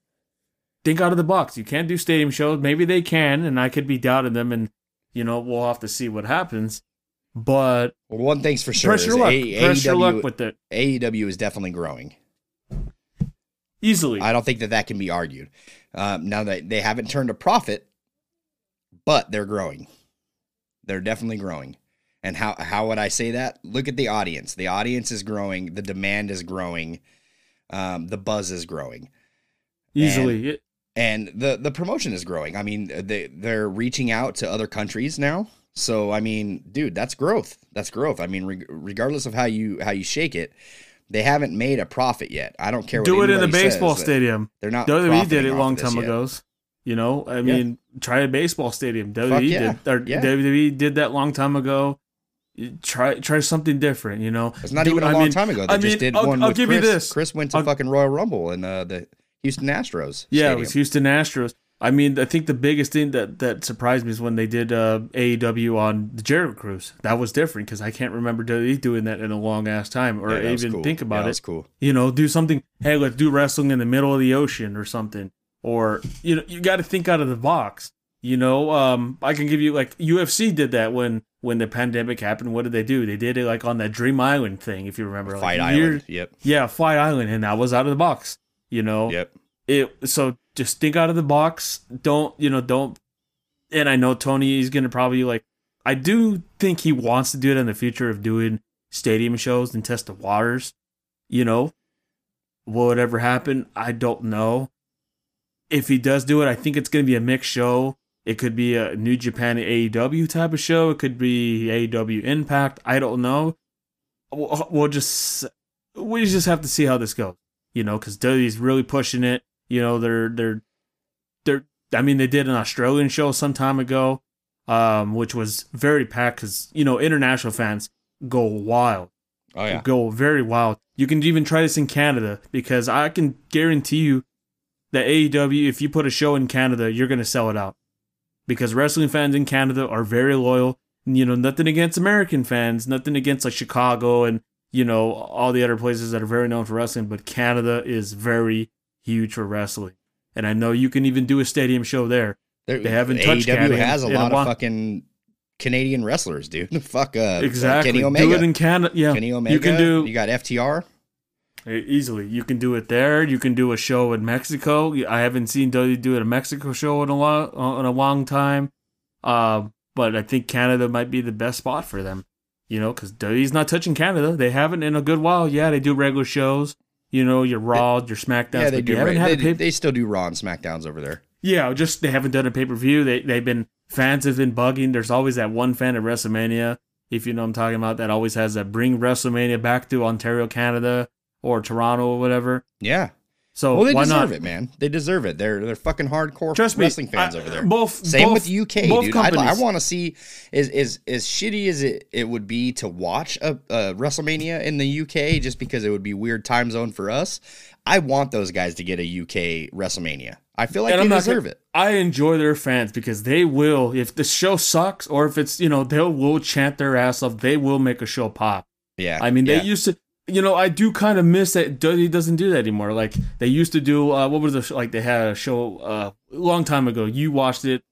think out of the box. You can't do stadium shows. Maybe they can, and I could be doubting them. And you know, we'll have to see what happens. But well, one thing's for sure. pressure luck, A- pressure AEW, luck with it AEW is definitely growing. Easily. I don't think that that can be argued. Um, now that they haven't turned a profit, but they're growing. They're definitely growing. And how how would I say that? Look at the audience. The audience is growing. The demand is growing. Um, the buzz is growing. easily. It- and the the promotion is growing. I mean, they they're reaching out to other countries now. So I mean, dude, that's growth. That's growth. I mean, reg- regardless of how you how you shake it, they haven't made a profit yet. I don't care. What do it in a baseball says, stadium. They're not. WWE did it a long time yet. ago. You know, I mean, try a baseball stadium. WWE yeah, did. Or yeah. WWE did that long time ago. Try try something different. You know, It's not Do- even a I long mean- time ago. They I just mean, did I'll- one I'll with give you Chris. this. Chris went to I'll- fucking Royal Rumble in uh, the Houston Astros. Yeah, stadium. it was Houston Astros. I mean, I think the biggest thing that that surprised me is when they did uh, AEW on the Jericho Cruise. That was different because I can't remember WWE doing that in a long ass time, or Yeah, even cool. think about that it. cool. You know, do something. Hey, let's do wrestling in the middle of the ocean or something. Or you know, you got to think out of the box. You know, um, I can give you like UFC did that when when the pandemic happened. What did they do? They did it like on that Dream Island thing, if you remember. like, Fight years- Island. Yep. Yeah, Fight Island, and that was out of the box. You know, Yep. It so just think out of the box. Don't you know don't and i know tony is gonna probably like i do think he wants to do it in the future of doing stadium shows and test the waters you know? Will it ever happen i don't know. If he does do it i think it's gonna be a mixed show. It could be a new japan aew type of show. It could be aew impact. I don't know. We'll, we'll just we just have to see how this goes you know because wwe's really pushing it you know, they're they're they're. I mean, they did an Australian show some time ago, um, which was very packed because you know international fans go wild, Oh yeah. go very wild. You can even try this in Canada because I can guarantee you that AEW, if you put a show in Canada, you're gonna sell it out because wrestling fans in Canada are very loyal. You know, nothing against American fans, nothing against like Chicago and you know all the other places that are very known for wrestling, but Canada is very huge for wrestling. And I know you can even do a stadium show there. They're- They haven't touched AEW Canada has a in a lot of fucking Canadian wrestlers, dude. Fuck uh, Exactly. Kenny Do Omega. it in Canada. Yeah. Kenny Omega. You can do You got FTR. Easily. You can do it there. You can do a show in Mexico. I haven't seen WWE do a Mexico show in a long, in a long time. Uh, but I think Canada might be the best spot for them. You know, because WWE's not touching Canada. They haven't in a good while. Yeah, they do regular shows. You know, your Raw, your SmackDowns. Yeah, they do. haven't Right. had They, a pay- they still do Raw and Smackdowns over there. Yeah, just they haven't done a pay per view. They they've been fans have been bugging. There's always that one fan at WrestleMania, if you know what I'm talking about, that always has that bring WrestleMania back to Ontario, Canada, or Toronto or whatever. Yeah. So Well, they why deserve not? it, man. They deserve it. They're they're fucking hardcore Trust me, wrestling fans I- over there. both- Same both- with UK, both dude. I'd, I want to see is is as shitty as it it would be to watch a, a WrestleMania in the UK, just because it would be weird time zone for us. I want those guys to get a UK WrestleMania. I feel like And they deserve gonna- it. I enjoy their fans because they will. If the show sucks, or if it's you know they will chant their ass off, they will make a show pop. Yeah. I mean, they used to. You know, I do kind of miss that he doesn't do that anymore. Like they used to do. Uh, what was the sh- like? They had a show uh, a long time ago. You watched it.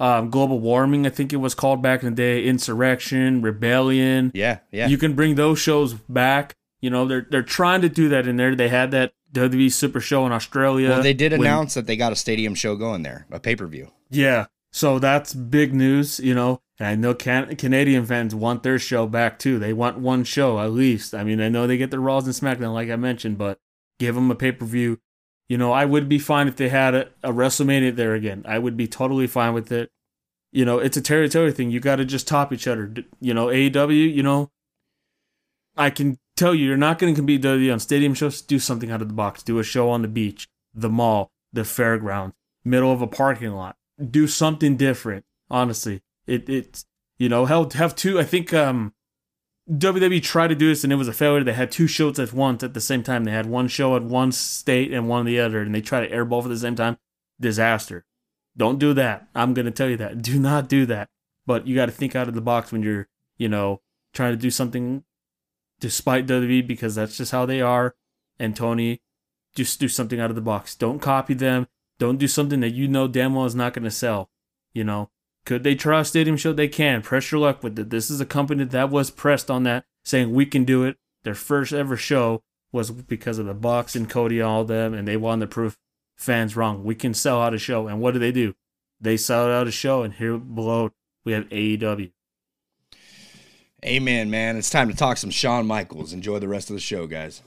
Um, Global Warning, I think it was called back in the day. Insurrextion, rebellion. Yeah, yeah. You can bring those shows back. You know, they're they're trying to do that in there. They had that WWE Super Show in Australia. well, they did when- announce that they got a stadium show going there, a pay per view. Yeah. So that's big news, you know. And I know can- Canadian fans want their show back too. They want one show at least. I mean, I know they get the Raws and SmackDown, like I mentioned, but give them a pay per view. You know, I would be fine if they had a, a WrestleMania there again. I would be totally fine with it. You know, it's a territory thing. You got to just top each other. You know, AEW, you know, I can tell you, you're not going to compete WWE on stadium shows. Do something out of the box. Do a show on the beach, the mall, the fairgrounds, middle of a parking lot. Do something different. Honestly, it it's you know have have two. I think um WWE tried to do this and it was a failure. They had two shows at once at the same time. They had one show at one state and one the other, and they tried to air both at the same time. Disaster. Don't do that. I'm gonna tell you that. Do not do that. But you got to think out of the box when you're you know trying to do something despite WWE because that's just how they are. And Tony, just do something out of the box. Don't copy them. Don't do something that you know damn well is not going to sell. You know, could they try a stadium show? They can. Press your luck with it. This is a company that was pressed on that, saying we can do it. Their first ever show was because of the Bucks and Cody and all them, and they wanted to prove fans wrong. We can sell out a show. And what do they do? They sell out a show, and here below we have AEW. Amen, man. It's time to talk some Shawn Michaels. Enjoy the rest of the show, guys.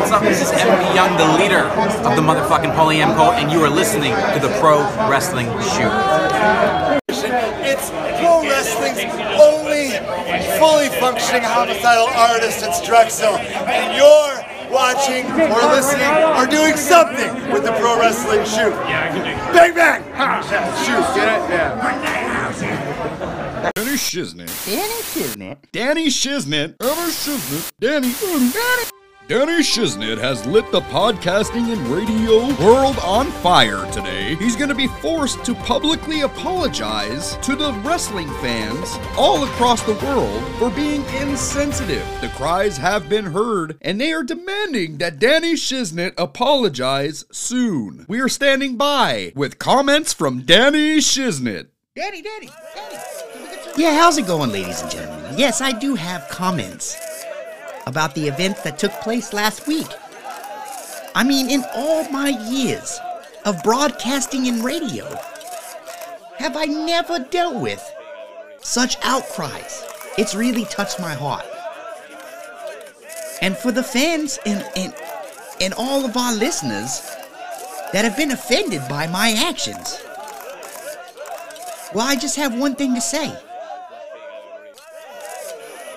What's up? This is MB Young, the leader of the motherfucking Polyam Cult, and you are listening to the Pro Wrestling Shoot. It's pro wrestling's only fully functioning homicidal artist. It's Drexel, and you're watching or listening or doing something with the pro wrestling shoot. Yeah, I can do. Bang bang! Ha! Shoot, get it? Yeah. Danny Shiznit. Danny Shiznit. Danny Shiznit. Ever Shiznit. Danny. Danny. Danny Shiznit has lit the podcasting and radio world on fire today. He's going to be forced to publicly apologize to the wrestling fans all across the world for being insensitive. The cries have been heard, and they are demanding that Danny Shiznit apologize soon. We are standing by with comments from Danny Shiznit. Daddy, daddy, daddy. Yeah, how's it going, ladies and gentlemen? Yes, I do have comments about the events that took place last week. I mean, in all my years of broadcasting and radio, have I never dealt with such outcries. It's really touched my heart. And for the fans and, and, and all of our listeners that have been offended by my actions, well, I just have one thing to say.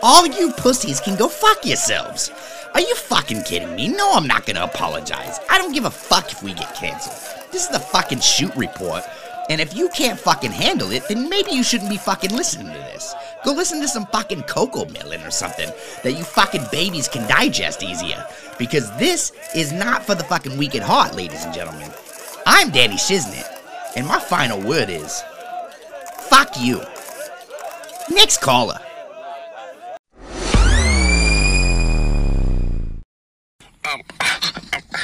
All you pussies can go fuck yourselves. Are you fucking kidding me? No, I'm not gonna apologize. I don't give a fuck if we get canceled. This is the fucking shoot report. And if you can't fucking handle it, then maybe you shouldn't be fucking listening to this. Go listen to some fucking Cocomelon or something that you fucking babies can digest easier. Because this is not for the fucking weak at heart, ladies and gentlemen. I'm Danny Shiznit, and my final word is fuck you. Next caller.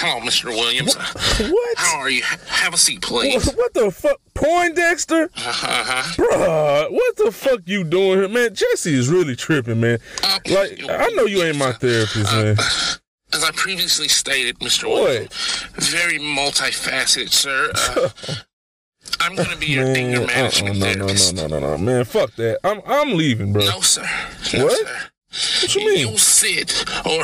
Hello, Mr. Williams. What? How are you? Have a seat, please. What, what the fuck? Poindexter? Uh-huh. Bruh, what the fuck you doing here, man? Jesse is really tripping, man. Like, I know you ain't my therapist, man. As I previously stated, Mr. Williams, very multifaceted, sir. Uh, I'm to be your Man, anger uh-uh, management no, no, no, no, no, no, man. Fuck that. I'm, I'm leaving, bro. No, sir. No, What? sir. What you mean? You'll sit, or,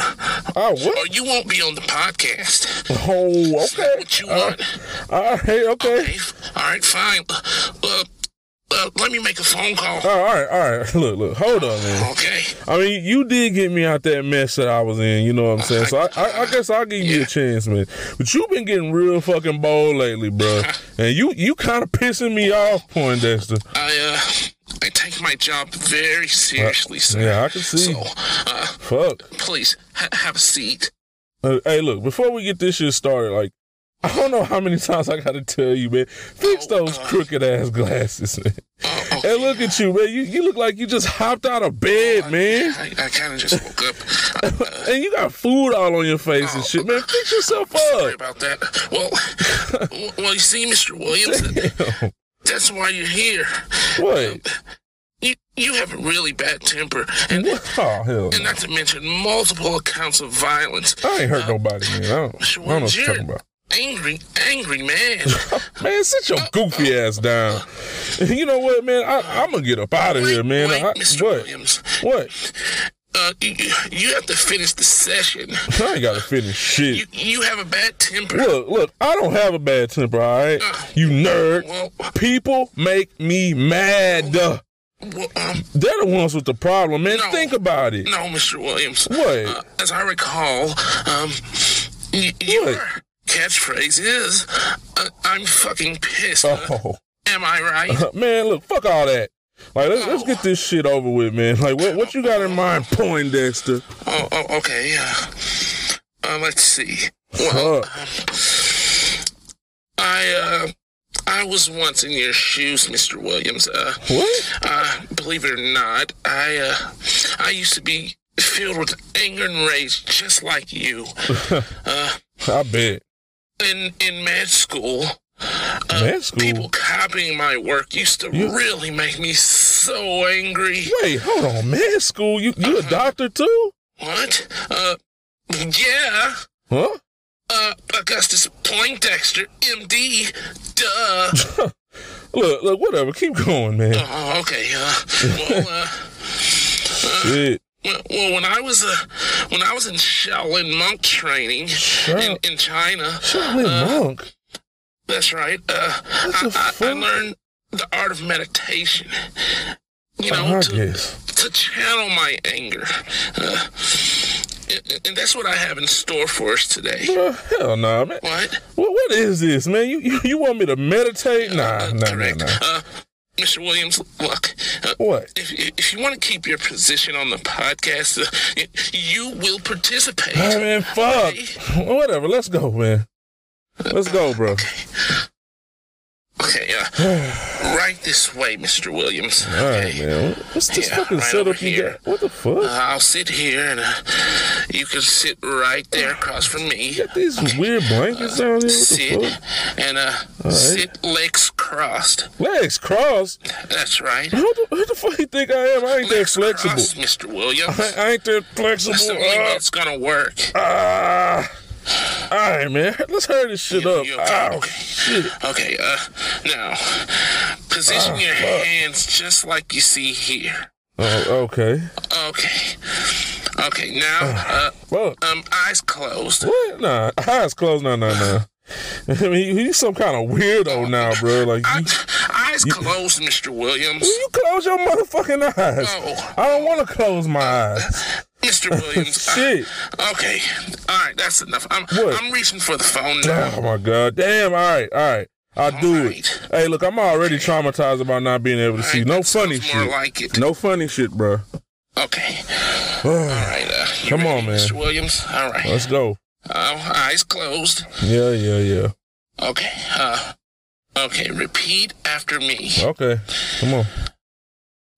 I will. or you won't be on the podcast. Oh, okay. What you want? All right, okay. All right, fine. Uh, uh, let me make a phone call. All right, all right. Look, look. Hold on, man. Okay. I mean, you did get me out that mess that I was in. You know what I'm saying? So I, I, I guess I'll give you a chance, man. But you've been getting real fucking bold lately, bro. And you, you kind of pissing me off, Poindexter. I, uh, I take my job very seriously, sir. Yeah, I can see. So, uh, Fuck. please ha- have a seat. Uh, hey, look. Before we get this shit started, like. I don't know how many times I gotta tell you, man. Fix those crooked ass glasses, man. And look at you, man. You you look like you just hopped out of bed, man. I, I kind of just woke up. and you got food all on your face and shit, man. Fix yourself Sorry up. about that. Well, well, you see, Mr. Williams, that's why you're here. What? You you have a really bad temper, and Oh hell. and not to mention multiple accounts of violence. I ain't hurt uh, nobody, man. I don't, I don't know what you're talking about. Angry, angry man. Man, sit your goofy ass down. You know what, man? I, I'm gonna get up out of here, man. Wait, I, Mr. what? Williams. What? Uh, you, you have to finish the session. I ain't gotta finish shit. You, you have a bad temper. Look, look, I don't have a bad temper, all right? You nerd. People make me mad. Well, um, They're the ones with the problem, man. Think about it. no, Mr. Williams. What? Uh, as I recall, um, y- your catchphrase is, uh, "I'm fucking pissed." Oh. Am I right? man, look, fuck all that. Like, let's, let's get this shit over with, man. Like, what, what you got in mind, Poindexter? Oh, oh okay. Uh, uh, let's see. Well, um, I uh, I was once in your shoes, Mr. Williams. Uh, what? Uh, believe it or not, I uh, I used to be filled with anger and rage, just like you. Uh, I bet. in in med school, uh, Med people copying my work used to You- really make me so angry. Wait, hold on, man. School, you you a doctor too? What? Uh, yeah. Huh? Uh, Augustus Poindexter, MD. Duh. Look, look, whatever. Keep going, man. Oh, okay. Uh, well, uh, Shit. well, well, when I was uh, when I was in Shaolin monk training in, in China, Shaolin uh, monk. That's right. Uh, I, I, I learned the art of meditation. You know, to, to channel my anger. Uh, and, that's what I have in store for us today. Hell nah, man. What? What, what is this, man? You, you you want me to meditate? Nah, nah, nah, nah. Uh, Mr. Williams, look. Uh, What? If, if you want to keep your position on the podcast, uh, you will participate. Man, fuck. Whatever. Let's go, man. Let's go, bro. Okay, uh, right this way, Mr. Williams. All right, man. What's this Yeah, fucking right setup you here. got? What the fuck? Uh, I'll sit here and uh, you can sit right there across from me. got these weird blankets down here. The sit fuck? and uh, right. sit legs crossed. Legs crossed. That's right. Who the, who the fuck you think I am? I ain't that flexible. Crossed, Mr. Williams. I, I ain't that flexible. That's the way it's gonna work. Ah. All right, man. Let's hurry this shit up. Ow, shit. Okay, uh, now position Ah, your fuck. hands just like you see here. Oh, okay. Okay. Okay, now, uh, Fuck. um, eyes closed. What? Nah, eyes closed. Nah, nah, nah. I mean, he's some kind of weirdo now, bro. Like, you, Eyes closed, Mr. Williams. Will you close your motherfucking eyes. No. I don't want to close my eyes. Mr. Williams. uh, okay. All right, that's enough. I'm What? I'm reaching for the phone now. Oh my god. Damn. All right. All right. I'll do it. Hey, look, I'm already traumatized about not being able to see. No funny shit. like it. No funny shit, bro. Okay. All right. Uh, Come ready, on, man. Mr. Williams. All right. Let's go. Uh, eyes closed. Yeah, yeah, yeah. Okay. Uh. Okay. Repeat after me. Okay. Come on.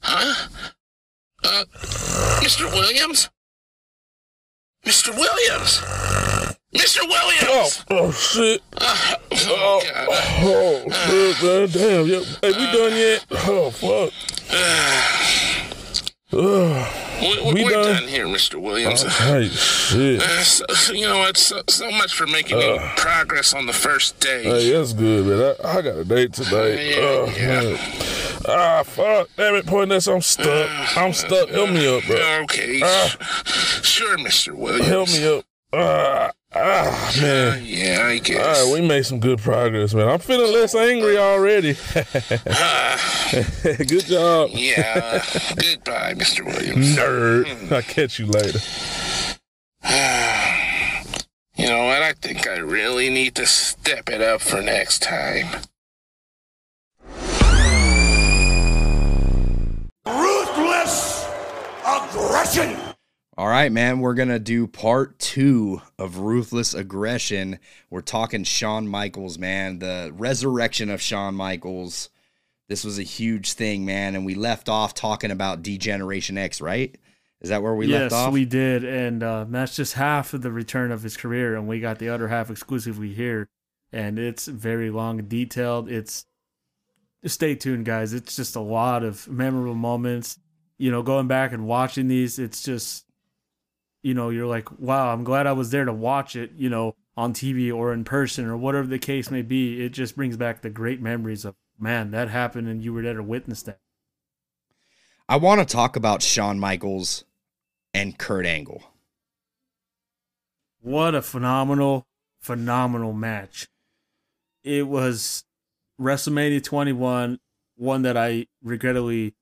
Huh? Uh, Mr. Williams? Mr. Williams? Mr. Williams! Oh, oh shit. Uh, Oh, oh, shit, man. Damn. Hey, we done yet? Oh, fuck. Ugh. we, we we're done? done here, Mr. Williams. Uh, so, you know what? So, so much for making any progress on the first day. Hey, that's good, man. I, I got a date today. Yeah, oh, yeah. man. Ah, fuck. Damn it, Poindexter. I'm stuck. I'm stuck. Help me up, bro. Okay. Ah. Sure, Mr. Williams. Help me up. Ah, ah, Man, yeah, I guess. All right, we made some good progress, man. I'm feeling less angry already. good job. Yeah. Goodbye, Mr. Williams. Nerd. I'll catch you later. You know what? I think I really need to step it up for next time. Ruthless aggression. All right, man. We're gonna do part two of ruthless aggression. We're talking Shawn Michaels, man. The resurrection of Shawn Michaels. This was a huge thing, man. And we left off talking about Degeneration X, right? Is that where we yes, left off? Yes, we did, and uh, that's just half of the return of his career, and we got the other half exclusively here, and it's very long and detailed. It's stay tuned, guys. It's just a lot of memorable moments. You know, going back and watching these, it's just, you know, you're like, wow, I'm glad I was there to watch it. You know, on TV or in person or whatever the case may be. It just brings back the great memories of man that happened, and you were there to witness that. I want to talk about Shawn Michaels and Kurt Angle. What a phenomenal, phenomenal match. It was WrestleMania 21, one that I regrettably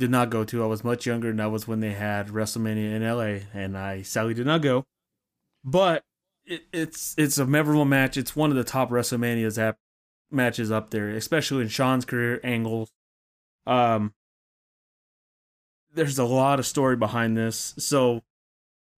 did not go to. I was much younger, and that was when they had WrestleMania in LA, and I sadly did not go. But it, it's it's a memorable match. It's one of the top WrestleManias app matches up there, especially in Shawn's career angles. Um, there's a lot of story behind this. So,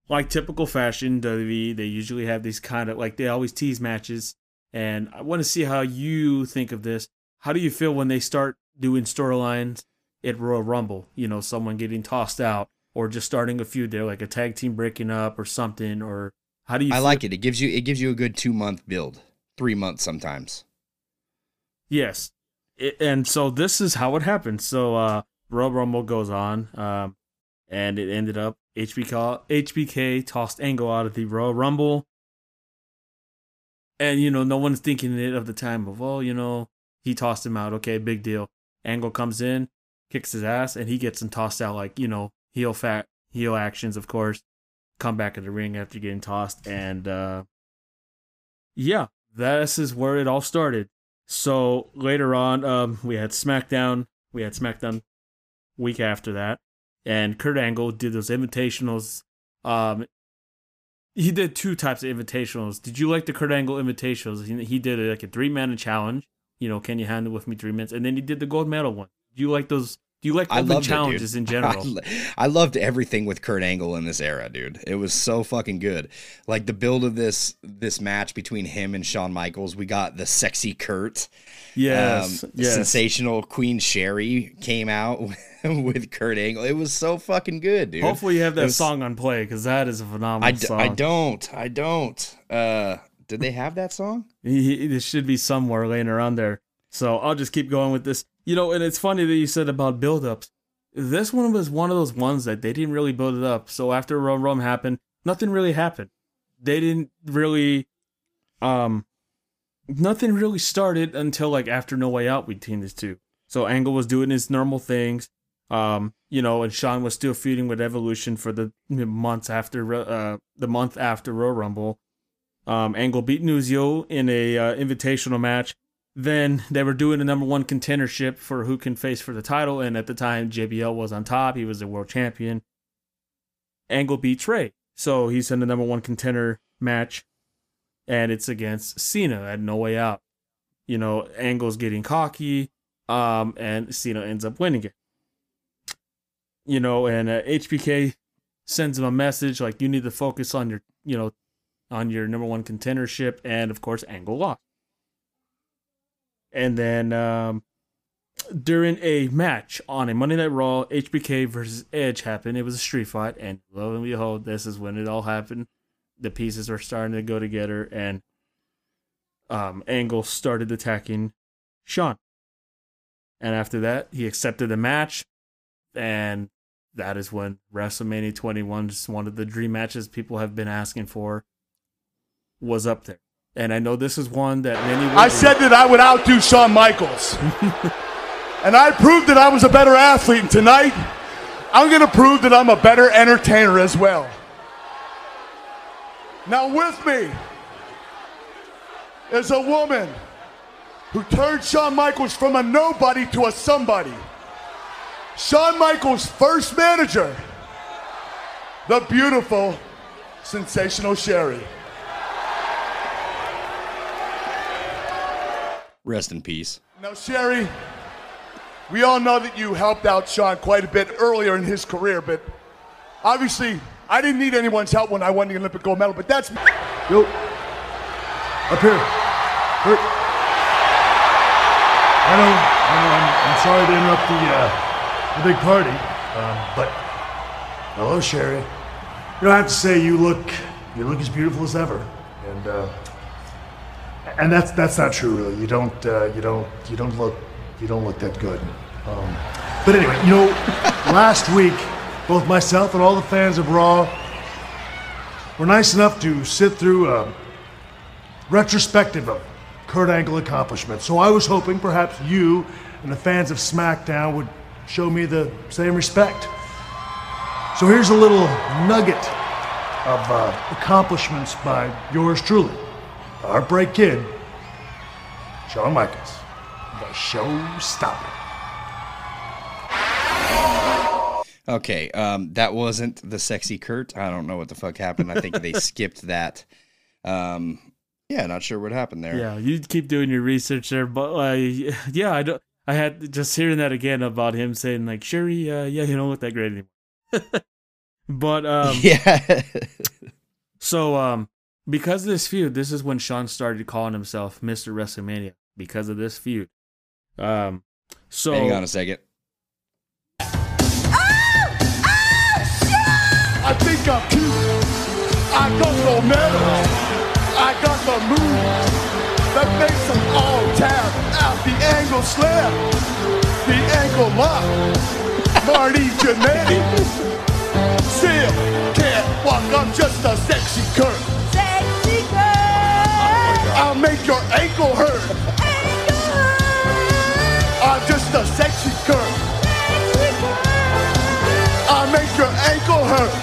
like typical fashion, WWE, they usually have these kind of like they always tease matches. And I want to see how you think of this. How do you feel when they start doing storylines at Royal Rumble? You know, someone getting tossed out or just starting a feud there, like a tag team breaking up or something. Or how do you? I feel- like it. It gives you it gives you a good two month build, three months sometimes. Yes. It, and so this is how it happened. So uh Royal Rumble goes on, um, and it ended up HBK HBK tossed Angle out of the Royal Rumble. And you know, no one's thinking it of the time of, well, you know, he tossed him out. Okay, big deal. Angle comes in, kicks his ass, and he gets him tossed out like, you know, heel fat heel actions, of course. Come back in the ring after getting tossed. And uh yeah, this is where it all started. So later on, um, we had SmackDown. We had SmackDown week after that, and Kurt Angle did those invitationals. Um, he did two types of invitationals. Did you like the Kurt Angle invitationals? He, he did like a three man challenge. You know, can you handle with me three minutes? And then he did the gold medal one. Do you like those? Do you like I loved challenges it, in general? I, I loved everything with Kurt Angle in this era, dude. It was so fucking good. Like the build of this this match between him and Shawn Michaels. We got the sexy Kurt. Yes, yes. Sensational Queen Sherri came out with Kurt Angle. It was so fucking good, dude. Hopefully, you have that was- song on play because that is a phenomenal I, d- song. I don't. I don't. Uh, did they have that song? It should be somewhere laying around there. So I'll just keep going with this. You know, and it's funny that you said about build-ups. This one was one of those ones that they didn't really build it up. So after Rum Rum happened, nothing really happened. They didn't really, um, nothing really started until like after No Way Out between these two. So Angle was doing his normal things, um, you know, and Shawn was still feuding with Evolution for the months after, uh, the month after Royal Rumble. Um, Angle beat Nunzio in a uh, invitational match. Then they were doing a number one contendership for who can face for the title, and at the time JBL was on top. He was the world champion. Angle beat Trey, so he's in the number one contender match, and it's against Cena at No Way Out. You know, Angle's getting cocky, um, and Cena ends up winning it. You know, and uh, HBK sends him a message like, "You need to focus on your, you know, on your number one contendership," and of course, Angle lost. And then um, during a match on a Monday Night Raw, HBK versus Edge happened. It was a street fight, and lo and behold, this is when it all happened. The pieces were starting to go together, and um, Angle started attacking Shawn. And after that, he accepted the match, and that is when WrestleMania 21, just one of the dream matches people have been asking for, was up there. And I know this is one that many. I said that I would outdo Shawn Michaels. and I proved that I was a better athlete. And tonight, I'm going to prove that I'm a better entertainer as well. Now, with me is a woman who turned Shawn Michaels from a nobody to a somebody. Shawn Michaels' first manager, the beautiful, sensational Sherri. Rest in peace. Now, Sherri, we all know that you helped out Shawn quite a bit earlier in his career, but obviously, I didn't need anyone's help when I won the Olympic gold medal, but that's. Yo. Up here. Hurt. I know, I know, I'm, I'm sorry to interrupt the, uh, the big party, um, but hello, Sherri. You know, I have to say, you look, you look as beautiful as ever, and uh, and that's that's not true, really. You don't, uh, you don't, you don't look, you don't look that good. Um, but anyway, you know, last week, both myself and all the fans of Raw were nice enough to sit through a retrospective of Kurt Angle accomplishments. So I was hoping perhaps you and the fans of SmackDown would show me the same respect. So here's a little nugget of uh, accomplishments by yours truly, the Heartbreak Kid, Shawn Michaels, the showstopper. Okay, um, that wasn't the sexy Kurt. I don't know what the fuck happened. I think they skipped that. Um, yeah, not sure what happened there. Yeah, you keep doing your research there, but uh, yeah, I don't. I had just hearing that again about him saying like, "Sherri, uh, yeah, you don't look that great anymore." but um, yeah. so um, because of this feud, this is when Shawn started calling himself Mister WrestleMania because of this feud. Um, so Hang on a second. I think I'm cute. I got no medal. I got the moves that makes them all tap out the angle slam, the ankle lock. Marty Jannetty still can't walk. I'm just a sexy Kurt. Sexy girl. I'll make your ankle hurt. I'm just a sexy Kurt. I'll make your ankle hurt.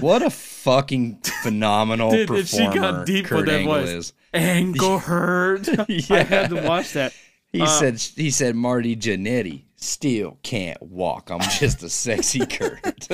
What a fucking phenomenal Dude, and performer she got deep Kurt with that Angle voice. is. Ankle hurt. I had to watch that. He Uh, said he said Marty Jannetty still can't walk. I'm just a sexy Kurt.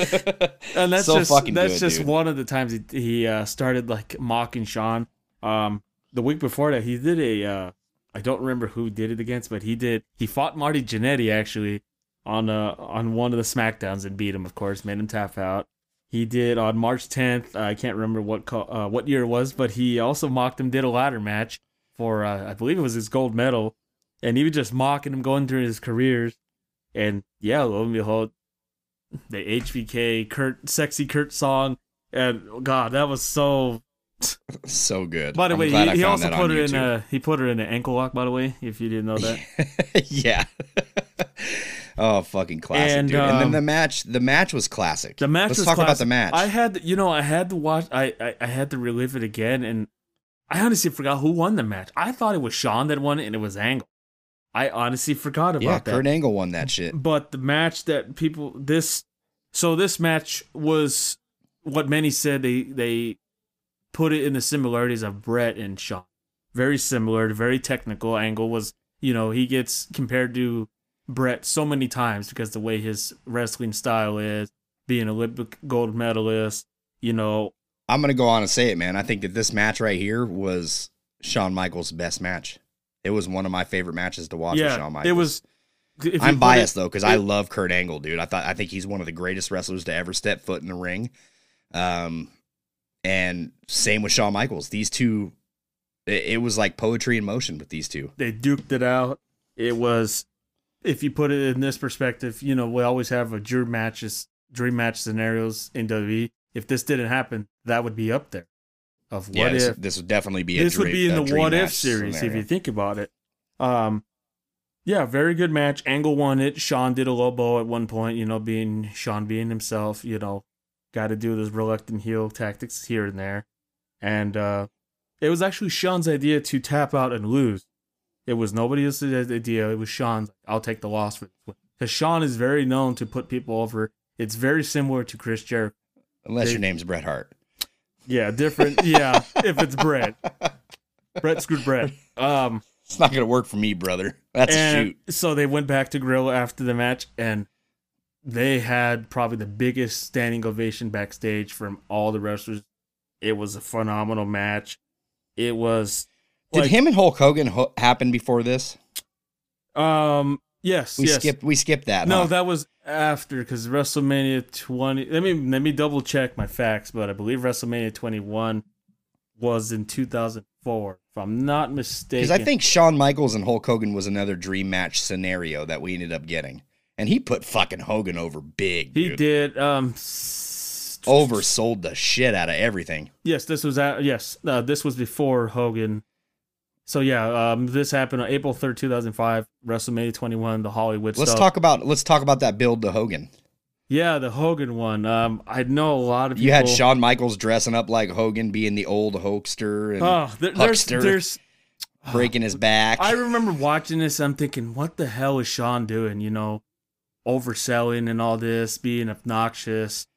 and that's so just fucking that's good, just dude. one of the times he he uh, started like mocking Shawn. Um, the week before that, he did a uh, I don't remember who did it against, but he did he fought Marty Jannetty actually on uh on one of the Smackdowns and beat him. Of course, made him tap out. He did on March 10th. I can't remember what co- uh, what year it was, but he also mocked him. Did a ladder match for uh, I believe it was his gold medal, and he was just mocking him going through his careers. And yeah, lo and behold, the HBK Kurt sexy Kurt song, and God, that was so. so good. By the I'm way, he, he also put her in a he put her in an ankle lock. By the way, if you didn't know that. yeah. oh, fucking classic, And, dude. and then um, the match, the match was classic. The match Let's was talk about the match. I had, you know, I had to watch. I, I I had to relive it again, and I honestly forgot who won the match. I thought it was Shawn that won it, and it was Angle. I honestly forgot about yeah, that. Kurt Angle won that shit. But the match that people this so this match was what many said they they put it in the similarities of Bret and Shawn. Very similar, very technical. Angle was, you know, he gets compared to Bret so many times because the way his wrestling style is, being Olympic gold medalist, you know, I'm gonna go on and say it, man. I think that this match right here was Shawn Michaels' best match. It was one of my favorite matches to watch yeah, Shawn Michaels. it was. I'm biased it- though because I love Kurt Angle, dude. I thought I think he's one of the greatest wrestlers to ever step foot in the ring. Um, and same with Shawn Michaels. These two, it, it was like poetry in motion with these two. they duked it out. It was, if you put it in this perspective, you know, we always have a dream matches, dream match scenarios in WWE. If this didn't happen, that would be up there. Of what yeah, this, if this would definitely be a this would be in the what if series if you think about it. Um, yeah, very good match. Angle won it. Shawn did a low blow at one point. You know, being Shawn being himself. You know, got to do those reluctant heel tactics here and there, and uh, it was actually Shawn's idea to tap out and lose. It was nobody else's idea. It was Shawn's. I'll take the loss for this one because Shawn is very known to put people over. It's very similar to Chris Jericho. Unless They- your name's Bret Hart. Yeah, different. Yeah, if it's Bret, Bret screwed Bret. Um, It's not gonna work for me, brother. That's a shoot. So they went back to Gorilla after the match, and they had probably the biggest standing ovation backstage from all the wrestlers. It was a phenomenal match. It was. Did like- him and Hulk Hogan ho- happen before this? Um. Yes. We yes. skipped. We skipped that. No, huh? that was after because WrestleMania 20. Let me let me double check my facts, but I believe WrestleMania 21 was in 2004, if I'm not mistaken. Because I think Shawn Michaels and Hulk Hogan was another dream match scenario that we ended up getting, and he put fucking Hogan over big. he did. Um. oversold the shit out of everything. Yes, this was at yes. Uh, this was before Hogan. So yeah, um, this happened on April third, two thousand five, WrestleMania twenty one, the Hollywood. Let's stuff. talk about let's talk about that build to Hogan. Yeah, the Hogan one. Um, I know a lot of people. You had Shawn Michaels dressing up like Hogan, being the old Hulkster and Oh, there, there's Hulkster, there's breaking his back. I remember watching this. I'm thinking, what the hell is Shawn doing? You know, overselling and all this, being obnoxious.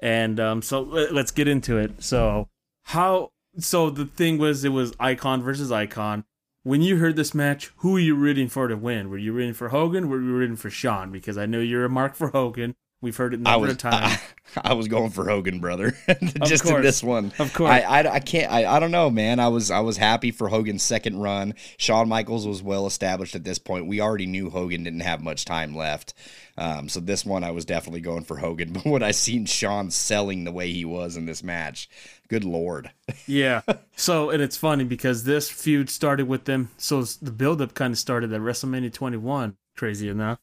And um, so let's get into it. So how? So the thing was, it was Icon versus Icon. When you heard this match, who were you rooting for to win? Were you rooting for Hogan? Were you rooting for Shawn? Because I know you're a mark for Hogan. We've heard it a I number was of times. I, I was going for Hogan, brother. Just in course. this one, Of course. I, I, I can't. I, I don't know, man. I was I was happy for Hogan's second run. Shawn Michaels was well established at this point. We already knew Hogan didn't have much time left. Um, so this one, I was definitely going for Hogan. But when I seen Shawn selling the way he was in this match, good lord. Yeah. So, and it's funny because this feud started with them. So the buildup kind of started at WrestleMania 21, crazy enough.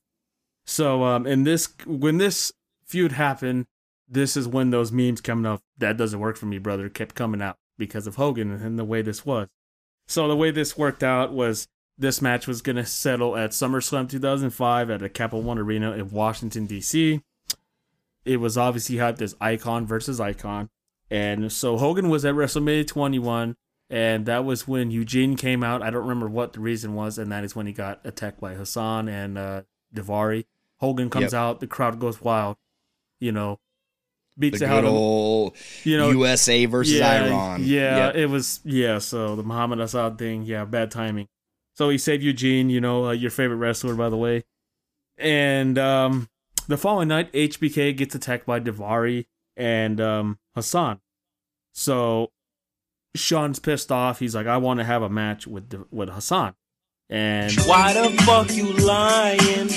So, um, and this, when this feud happened, this is when those memes coming up, that doesn't work for me, brother, kept coming out because of Hogan and the way this was. So the way this worked out was this match was going to settle at SummerSlam 2005 at the Capital One Arena in Washington, D.C. It was obviously hyped as Icon versus Icon. And so Hogan was at WrestleMania 21, and that was when Eugene came out. I don't remember what the reason was, and that is when he got attacked by Hassan and uh, Daivari. Hogan comes Yep. out, the crowd goes wild, you know, beats The good old you know, USA versus yeah, Iran. Yeah, Yep. it was yeah. So the Muhammad Hassan thing, yeah, bad timing. So he saved Eugene, you know, uh, your favorite wrestler, by the way. And um, the following night, HBK gets attacked by Daivari and um, Hassan. So Shawn's pissed off. He's like, I want to have a match with with Hassan. And Why the fuck you lying?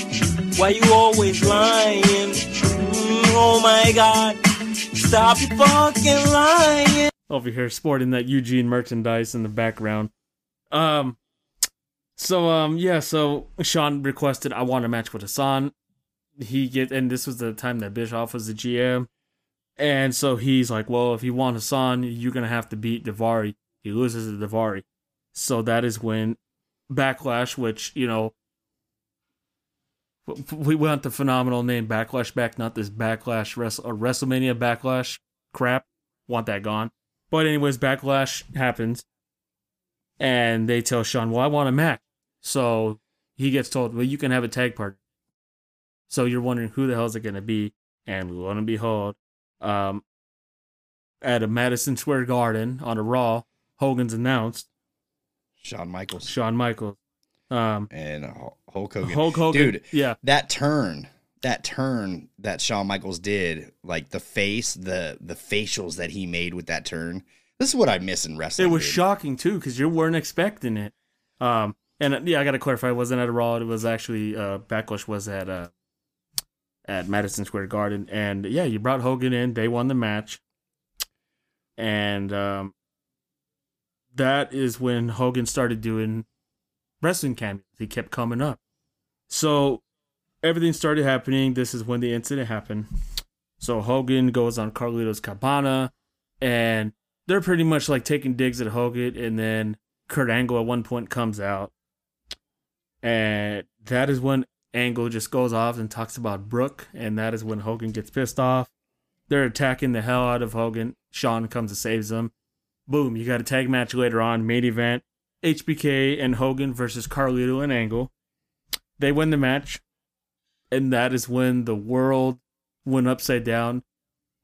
Why you always lying? Mm, oh my god. Stop you fucking lying. over here sporting that Eugene merchandise in the background. Um so um yeah, so Shawn requested I want a match with Hassan. He get and this was the time that Bischoff was the GM. And so he's like, Well, if you want Hassan, you're gonna have to beat Daivari. He loses to Daivari. So that is when Backlash, which, you know, we want the phenomenal name Backlash back, not this Backlash Wrestle or uh, WrestleMania Backlash crap. Want that gone. But anyways, Backlash happens, and they tell Shawn, "Well, I want a match." So he gets told, "Well, you can have a tag partner." So you're wondering who the hell is it going to be? And lo and behold, um, at a Madison Square Garden on a Raw, Hogan's announced Shawn Michaels. Shawn Michaels. Um, and Hul- Hulk Hogan. Hulk Hogan, Dude, yeah. That turn, that turn that Shawn Michaels did, like the face, the the facials that he made with that turn. This is what I miss in wrestling. It was dude. shocking too because you weren't expecting it. Um, and uh, yeah, I got to clarify, it wasn't at a Raw. It was actually uh, Backlash was at uh, at Madison Square Garden, and yeah, you brought Hogan in. They won the match, and um, that is when Hogan started doing wrestling cameos. He kept coming up, so everything started happening. This is when the incident happened. So Hogan goes on Carlito's Cabana, and they're pretty much like taking digs at Hogan, and then Kurt Angle at one point comes out, and that is when Angle just goes off and talks about Brooke, and that is when Hogan gets pissed off. They're attacking the hell out of Hogan. Shawn comes and saves them. Boom! You got a tag match later on, main event: HBK and Hogan versus Carlito and Angle. They win the match, and that is when the world went upside down.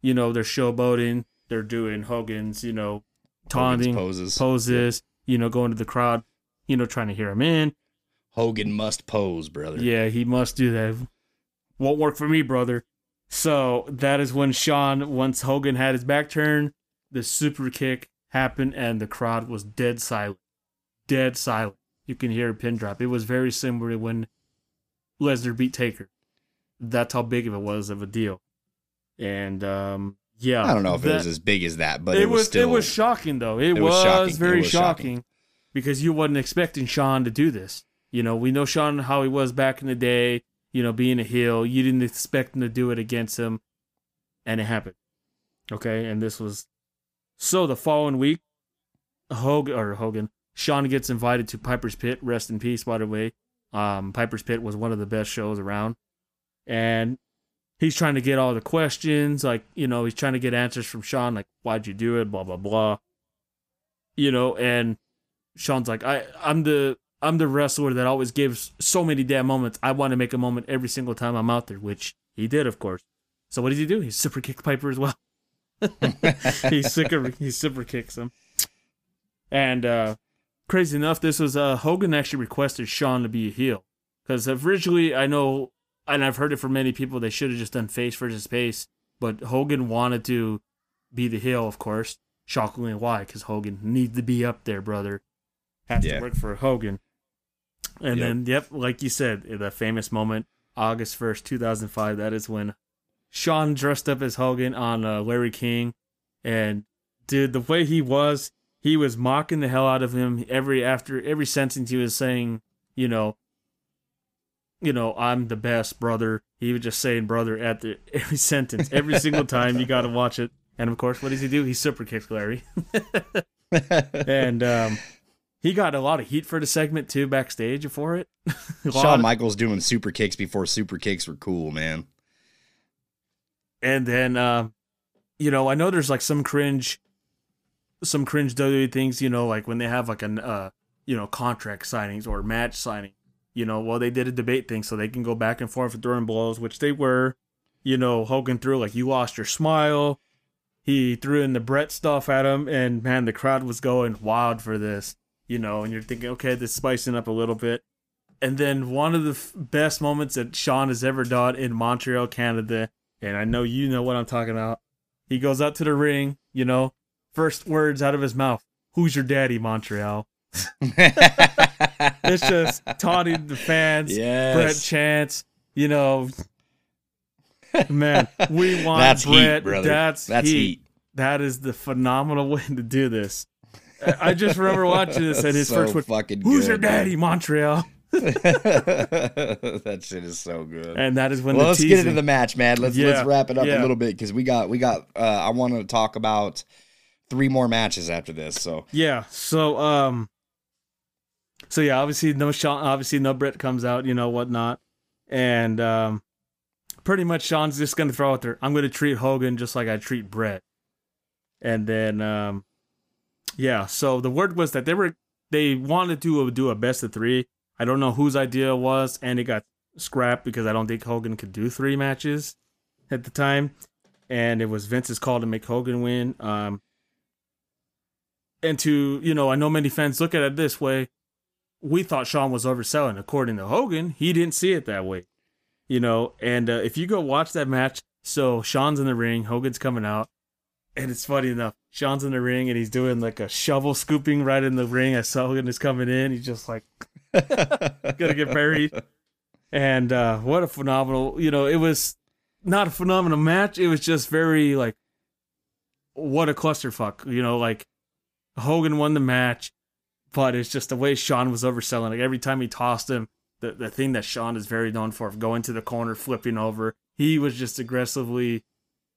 You know, they're showboating. they're doing Hogan's, you know, taunting poses. poses, you know, going to the crowd, you know, trying to hear him in. Hogan must pose, brother. Yeah, he must do that. Won't work for me, brother. So that is when Shawn, once Hogan had his back turned, the super kick happened and the crowd was dead silent. Dead silent. You can hear a pin drop. It was very similar to when Lesnar beat Taker. That's how big of it was of a deal. And um yeah. I don't know if it was as big as that, but it, it, was, was still. it was shocking though. It, It was was, shocking. It very was shocking. shocking. because you wasn't expecting Shawn to do this. You know, we know Shawn how he was back in the day. You know, being a heel, you didn't expect him to do it against him, and it happened. Okay, and this was so the following week, Hogan or Hogan, Shawn gets invited to Piper's Pit. Rest in peace, by the way. Um, Piper's Pit was one of the best shows around, and he's trying to get all the questions, like you know, he's trying to get answers from Shawn, like why'd you do it, blah blah blah. You know, and Shawn's like, I I'm the I'm the wrestler that always gives so many damn moments. I want to make a moment every single time I'm out there, which he did, of course. So what does he do? He super kicked Piper as well. he super he super kicks him. And uh crazy enough, this was uh Hogan actually requested Shawn to be a heel. Because originally I know and I've heard it from many people they should have just done face versus face, but Hogan wanted to be the heel, of course. Shockingly why? Because Hogan needs to be up there, brother. Has Yeah. to work for Hogan. And Yep. then, yep, like you said, the famous moment, August 1st, 2005, that is when Shawn dressed up as Hogan on uh, Larry King. And, dude, the way he was, he was mocking the hell out of him every after every sentence he was saying, you know, you know, I'm the best brother. He was just saying brother at the every sentence, every single time. You got to watch it. And of course, what does he do? He super kicks Larry. and um, he got a lot of heat for the segment too backstage for it. Shawn of- Michaels doing super kicks before super kicks were cool, man. And then, uh, you know, I know there's like some cringe, some cringe WWE things. You know, like when they have like an, uh, you know, contract signings or match signing. You know, well they did a debate thing, so they can go back and forth throwing blows, which they were. You know, Hogan threw like you lost your smile. He threw in the Bret stuff at him, and man, the crowd was going wild for this. You know, and you're thinking, okay, this is spicing up a little bit. And then one of the f- best moments that Shawn has ever done in Montreal, Canada, and I know you know what I'm talking about. He goes out to the ring, you know, first words out of his mouth, "Who's your daddy, Montreal?" it's just taunting the fans. Yes. Bret Chance, you know, man, we want That's heat, brother. That's That's heat. heat. That is the phenomenal way to do this. I just remember watching this and his So first word, fucking "Who's good, your daddy, Montreal?" that shit is so good. And that is when well, the let's get into the match, man. Let's Yeah, let's wrap it up yeah. a little bit because we got we got. Uh, I want to talk about three more matches after this. So Yeah. So um so yeah, obviously no Shawn obviously no Bret comes out, you know, whatnot. And um pretty much Shawn's just gonna throw out there, I'm gonna treat Hogan just like I treat Bret. And then um yeah, so the word was that they were they wanted to do a best of three. I don't know whose idea it was, and it got scrapped because I don't think Hogan could do three matches at the time. And it was Vince's call to make Hogan win. Um and to you know, I know many fans look at it this way. We thought Shawn was overselling. According to Hogan, he didn't see it that way. You know, and uh, if you go watch that match, so Shawn's in the ring, Hogan's coming out, and it's funny enough. Shawn's in the ring and he's doing like a shovel scooping right in the ring as Hogan is coming in. He's just like gonna get buried. And uh, what a phenomenal, you know, it was not a phenomenal match. It was just very like, what a clusterfuck, you know, like Hogan won the match, but it's just the way Shawn was overselling. Like every time he tossed him, the, the thing that Shawn is very known for, going to the corner, flipping over, he was just aggressively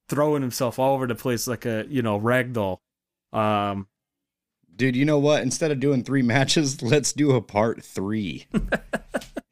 throwing himself all over the place like a, you know, ragdoll. Um, dude, you know what? Instead of doing three matches, let's do a part three.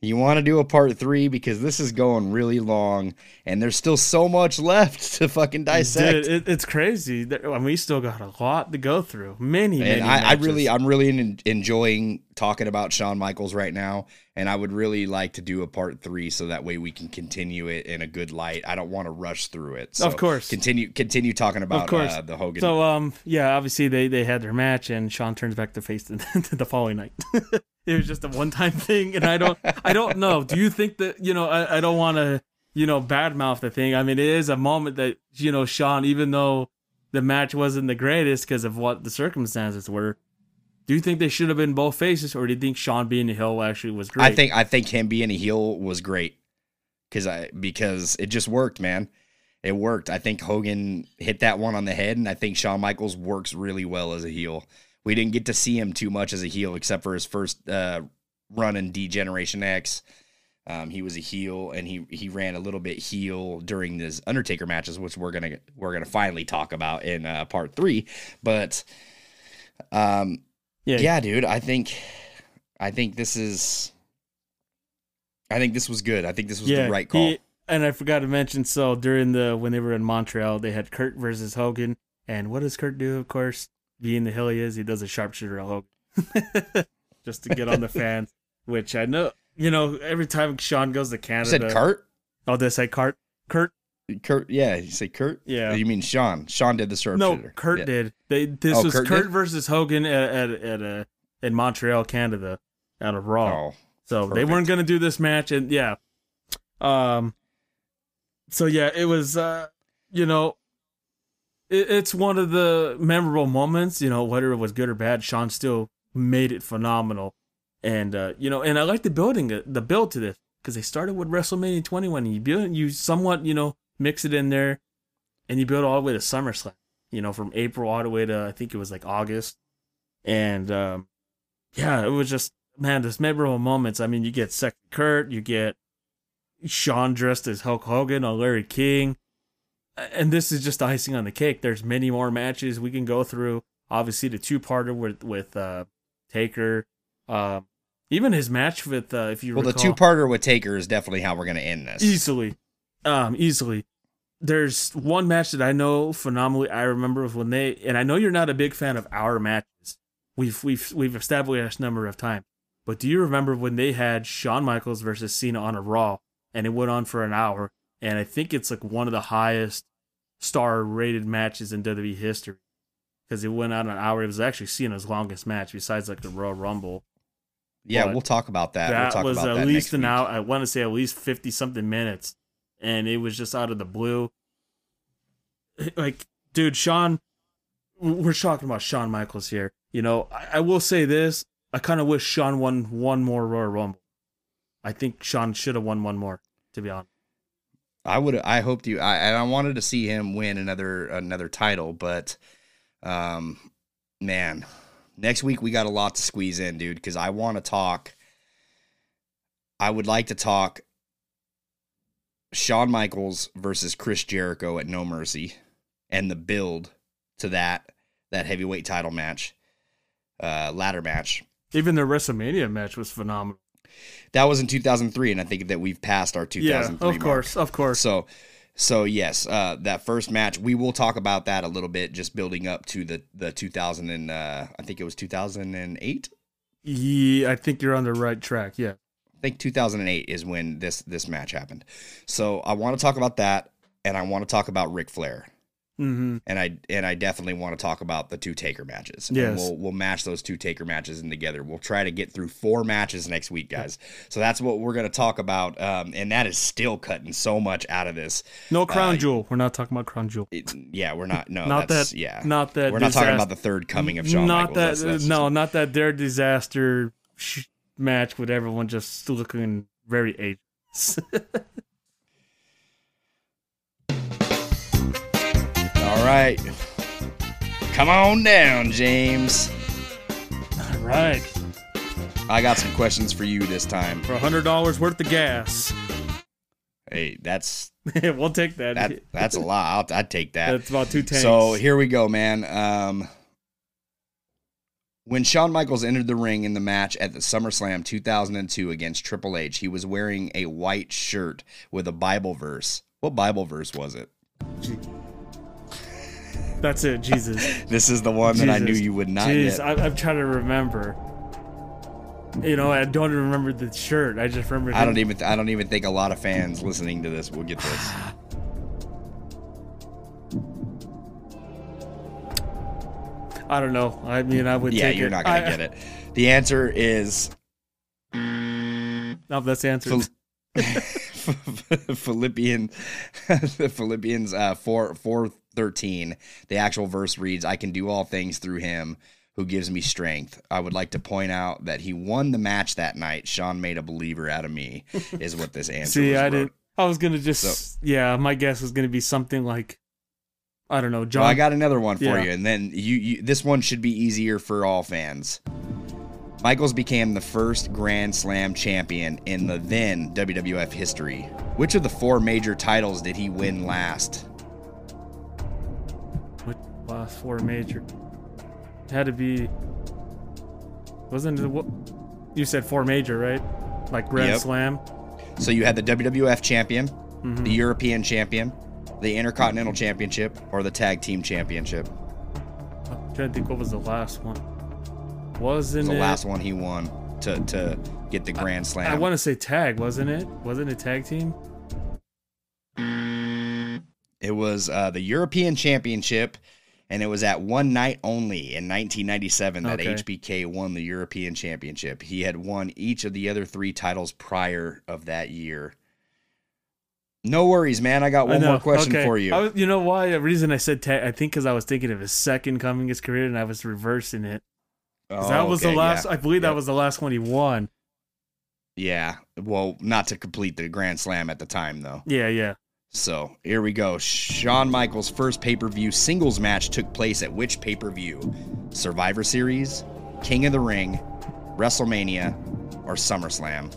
You want to do a part three because this is going really long, and there's still so much left to fucking dissect. Dude, it, it's crazy. There- I mean, we still got a lot to go through. Many, many. I, I, really, I'm really en- enjoying talking about Shawn Michaels right now, and I would really like to do a part three so that way we can continue it in a good light. I don't want to rush through it. So Of course. continue continue talking about of course uh, the Hogan. So um yeah, obviously they they had their match and Shawn turns back to face the, the following night. it was just a one time thing, and I don't I don't know. Do you think that you know I, I don't want to you know badmouth the thing? I mean, it is a moment that you know Shawn, even though the match wasn't the greatest because of what the circumstances were. Do you think they should have been both faces, or do you think Shawn being a heel actually was great? I think I think him being a heel was great because I because it just worked, man. It worked. I think Hogan hit that one on the head, and I think Shawn Michaels works really well as a heel. We didn't get to see him too much as a heel except for his first uh, run in D Generation X. Um, he was a heel, and he he ran a little bit heel during his Undertaker matches, which we're gonna we're gonna finally talk about in uh, part three. But um, Yeah. yeah, dude, I think I think this is I think this was good. I think this was the right call. he- and I forgot to mention, so during the when they were in Montreal, they had Kurt versus Hogan. And what does Kurt do? Of course, being the hill he is, he does a sharpshooter Hogan, just to get on the fans. Which I know, you know, every time Shawn goes to Canada, said Kurt? Oh, did I say Kurt? Kurt? Kurt, yeah, you say Kurt? Yeah. You mean Shawn? Shawn did the sharpshooter. No. Kurt Yeah. did. They this Oh, was Kurt Kurt, versus Hogan at at at uh, in Montreal, Canada, out of Raw. Oh, so they weren't gonna do this match, and yeah, um, so yeah, it was uh, you know, it's one of the memorable moments. You know, whether it was good or bad, Shawn still made it phenomenal, and uh, you know, and I like the building, the build to this because they started with WrestleMania 21, and you build, you somewhat, you know, mix it in there, and you build all the way to SummerSlam. You know, from April all the way to I think it was like August, and um, yeah, it was just man, this memorable moments. I mean, you get Second Kurt, you get Shawn dressed as Hulk Hogan or Larry King, and this is just icing on the cake. There's many more matches we can go through. Obviously, the two parter with with uh, Taker, um, even his match with uh, if you Well, the two parter with Taker is definitely how we're gonna end this. easily, um, easily. There's one match that I know phenomenally. I remember when they, and I know you're not a big fan of our matches. We've we've we've established a number of times. But do you remember when they had Shawn Michaels versus Cena on a Raw, and it went on for an hour, and I think it's like one of the highest star rated matches in WWE history because it went out an hour. It was actually Cena's longest match besides like the Royal Rumble. Yeah, But we'll talk about that. That we'll talk was about at that least an hour. I want to say at least fifty something minutes, and it was just out of the blue. Like, dude, Shawn, we're talking about Shawn Michaels here. You know, I, I will say this: I kind of wish Shawn won one more Royal Rumble. I think Shawn should have won one more. To be honest, I would. I hoped you. I I wanted to see him win another another title, but, um, man, next week we got a lot to squeeze in, dude. Because I want to talk. I would like to talk. Shawn Michaels versus Chris Jericho at No Mercy, and the build to that that heavyweight title match, uh, ladder match. even the WrestleMania match was phenomenal. That was in 2003, and I think that we've passed our 2003. Yeah, of course, of course. So, so yes, uh, that first match we will talk about that a little bit, just building up to the the 2000 and uh, I think it was 2008. Yeah, I think you're on the right track. Yeah. I think 2008 is when this this match happened. So I want to talk about that, and I want to talk about Ric Flair. Mm-hmm. And I and I definitely want to talk about the two Taker matches. And Yes. we'll we'll match those two Taker matches in together. We'll try to get through four matches next week, guys. So that's what we're gonna talk about. Um, and that is still cutting so much out of this. No crown Uh, jewel. We're not talking about crown jewel. yeah, we're not. No, not that's, that. Yeah, Not that. We're not talking about the third coming of Shawn Not Michaels. that. That's- that's no, not that. Their disaster sh- match with everyone just looking very ageless. All right, come on down, James. All right. I got some questions for you this time. For a hundred dollars worth of gas. Hey, that's we'll take that. that that's a lot. I'll, I'd take that. That's about two tanks. So here we go, man. Um, When Shawn Michaels entered the ring in the match at the SummerSlam 2002 against Triple H, he was wearing a white shirt with a Bible verse. What Bible verse was it? That's it, Jesus. This is the one that I knew you would not Jeez. I, I'm trying to remember. You know, I don't even remember the shirt. I just remember. I don't even I don't even think a lot of fans listening to this will get this. I don't know. I mean, I would. yeah, you're it. not gonna I- get it. The answer is No, that's the answer. Philippian the Philippians uh four 4 413. The actual verse reads, I can do all things through him who gives me strength. I would like to point out that he won the match that night. Shawn made a believer out of me, is what this answer is. See. I wrote. didn't. I was gonna just. So- yeah, my guess was gonna be something like. I don't know, oh, John. Well, I got another one for Yeah. you, and then you, you. This one should be easier for all fans. Michaels became the first Grand Slam champion in the then WWF history. Which of the four major titles did he win last? Last four major? It had to be. Wasn't it what? You said four major, right? Like Grand Yep. Slam. So you had the WWF champion, Mhm. the European champion, the Intercontinental Championship, or the Tag Team Championship. I'm trying to think what was the last one. Wasn't was the it? last one he won to to get the Grand Slam. I want to say tag, wasn't it? Wasn't it tag team? It was uh, the European Championship, and it was at one night only in 1997 that Okay. HBK won the European Championship. He had won each of the other three titles prior of that year. No worries, man. I got I one more question Okay. for you. I was, you know why? The reason I said tag, I think because I was thinking of his second coming his career, and I was reversing it. 'Cause that Oh, was okay, the last. yeah. I believe that was the last one he won. Yeah. Well, not to complete the Grand Slam at the time, though. Yeah, yeah. So here we go. Shawn Michaels' first pay per view singles match took place at which pay per view? Survivor Series, King of the Ring, WrestleMania, or SummerSlam?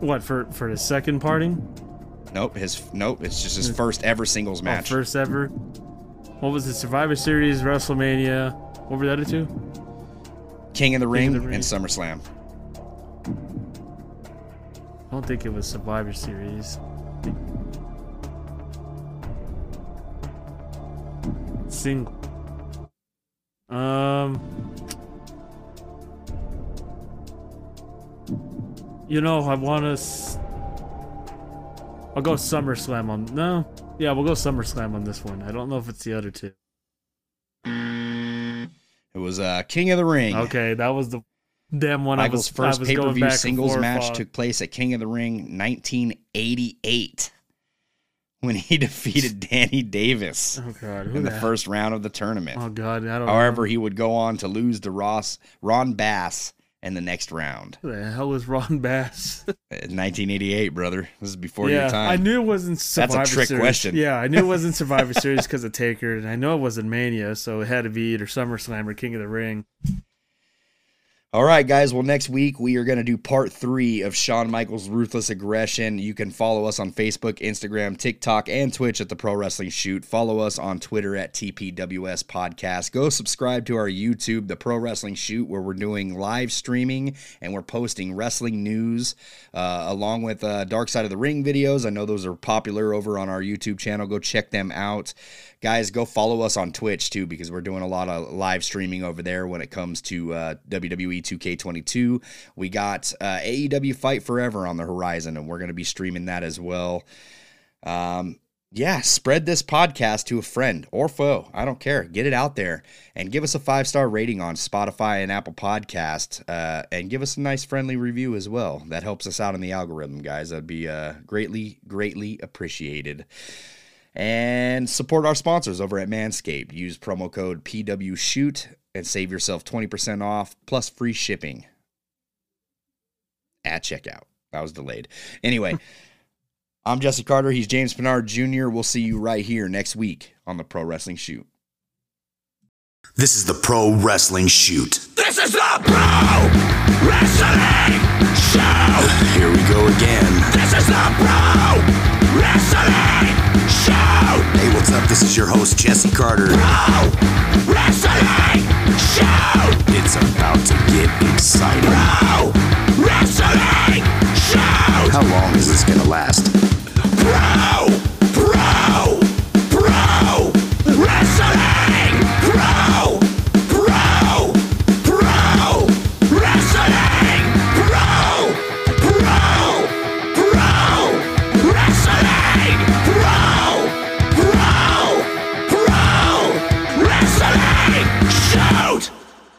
What for? For his second parting? Nope. His nope. It's just his first ever singles Oh, match. first ever. What was it? Survivor Series, WrestleMania. What were the other two? King of the Ring, King of the Ring. and SummerSlam. I don't think it was Survivor Series. Single. Um. You know, I want to. S- I'll go SummerSlam on. No. Yeah, we'll go SummerSlam on this one. I don't know if it's the other two. It was uh, King of the Ring. Okay, that was the damn one Michael's I was, first pay per view singles match on. took place at King of the Ring 1988 when he defeated Danny Davis Oh god, in the the first round of the tournament. Oh god, I don't. However, he would go on to lose to Ross Ron Bass in the next round. Who the hell is Ron Bass? In 1988, brother. This is before yeah, your time. I knew it wasn't Survivor That's a trick Series. question. Yeah, I knew it wasn't Survivor Series because of Taker, and I know it wasn't Mania, so it had to be either SummerSlam or King of the Ring. All right, guys. Well, next week we are going to do part three of Shawn Michaels' Ruthless Aggression. You can follow us on Facebook, Instagram, TikTok, and Twitch at The Pro Wrestling Shoot. Follow us on Twitter at TPWS Podcast. Go subscribe to our YouTube, The Pro Wrestling Shoot, where we're doing live streaming and we're posting wrestling news uh, along with uh, Dark Side of the Ring videos. I know those are popular over on our YouTube channel. Go check them out. Guys, go follow us on Twitch too because we're doing a lot of live streaming over there when it comes to uh, WWE 2K22. We got uh, AEW Fight Forever on the horizon, and we're going to be streaming that as well. Um, yeah, spread this podcast to a friend or foe. I don't care. Get it out there and give us a five star rating on Spotify and Apple Podcast, uh, and give us a nice friendly review as well. That helps us out in the algorithm, guys. That'd be uh, greatly, greatly appreciated and support our sponsors over at Manscaped. Use promo code PWShoot and save yourself 20% off plus free shipping at checkout. That was delayed. Anyway, I'm Jesse Carter. He's James Pinard Jr. We'll see you right here next week on the Pro Wrestling Shoot. This is the Pro Wrestling Shoot. This is the Pro Wrestling Show. Here we go again. This is the Pro Wrestling Show! Hey, what's up? This is your host, Jesse Carter. Bro, Wrestling Show! It's about to get exciting. Bro, Wrestling Show! How long is this gonna last? Bro, bro, bro, Wrestling!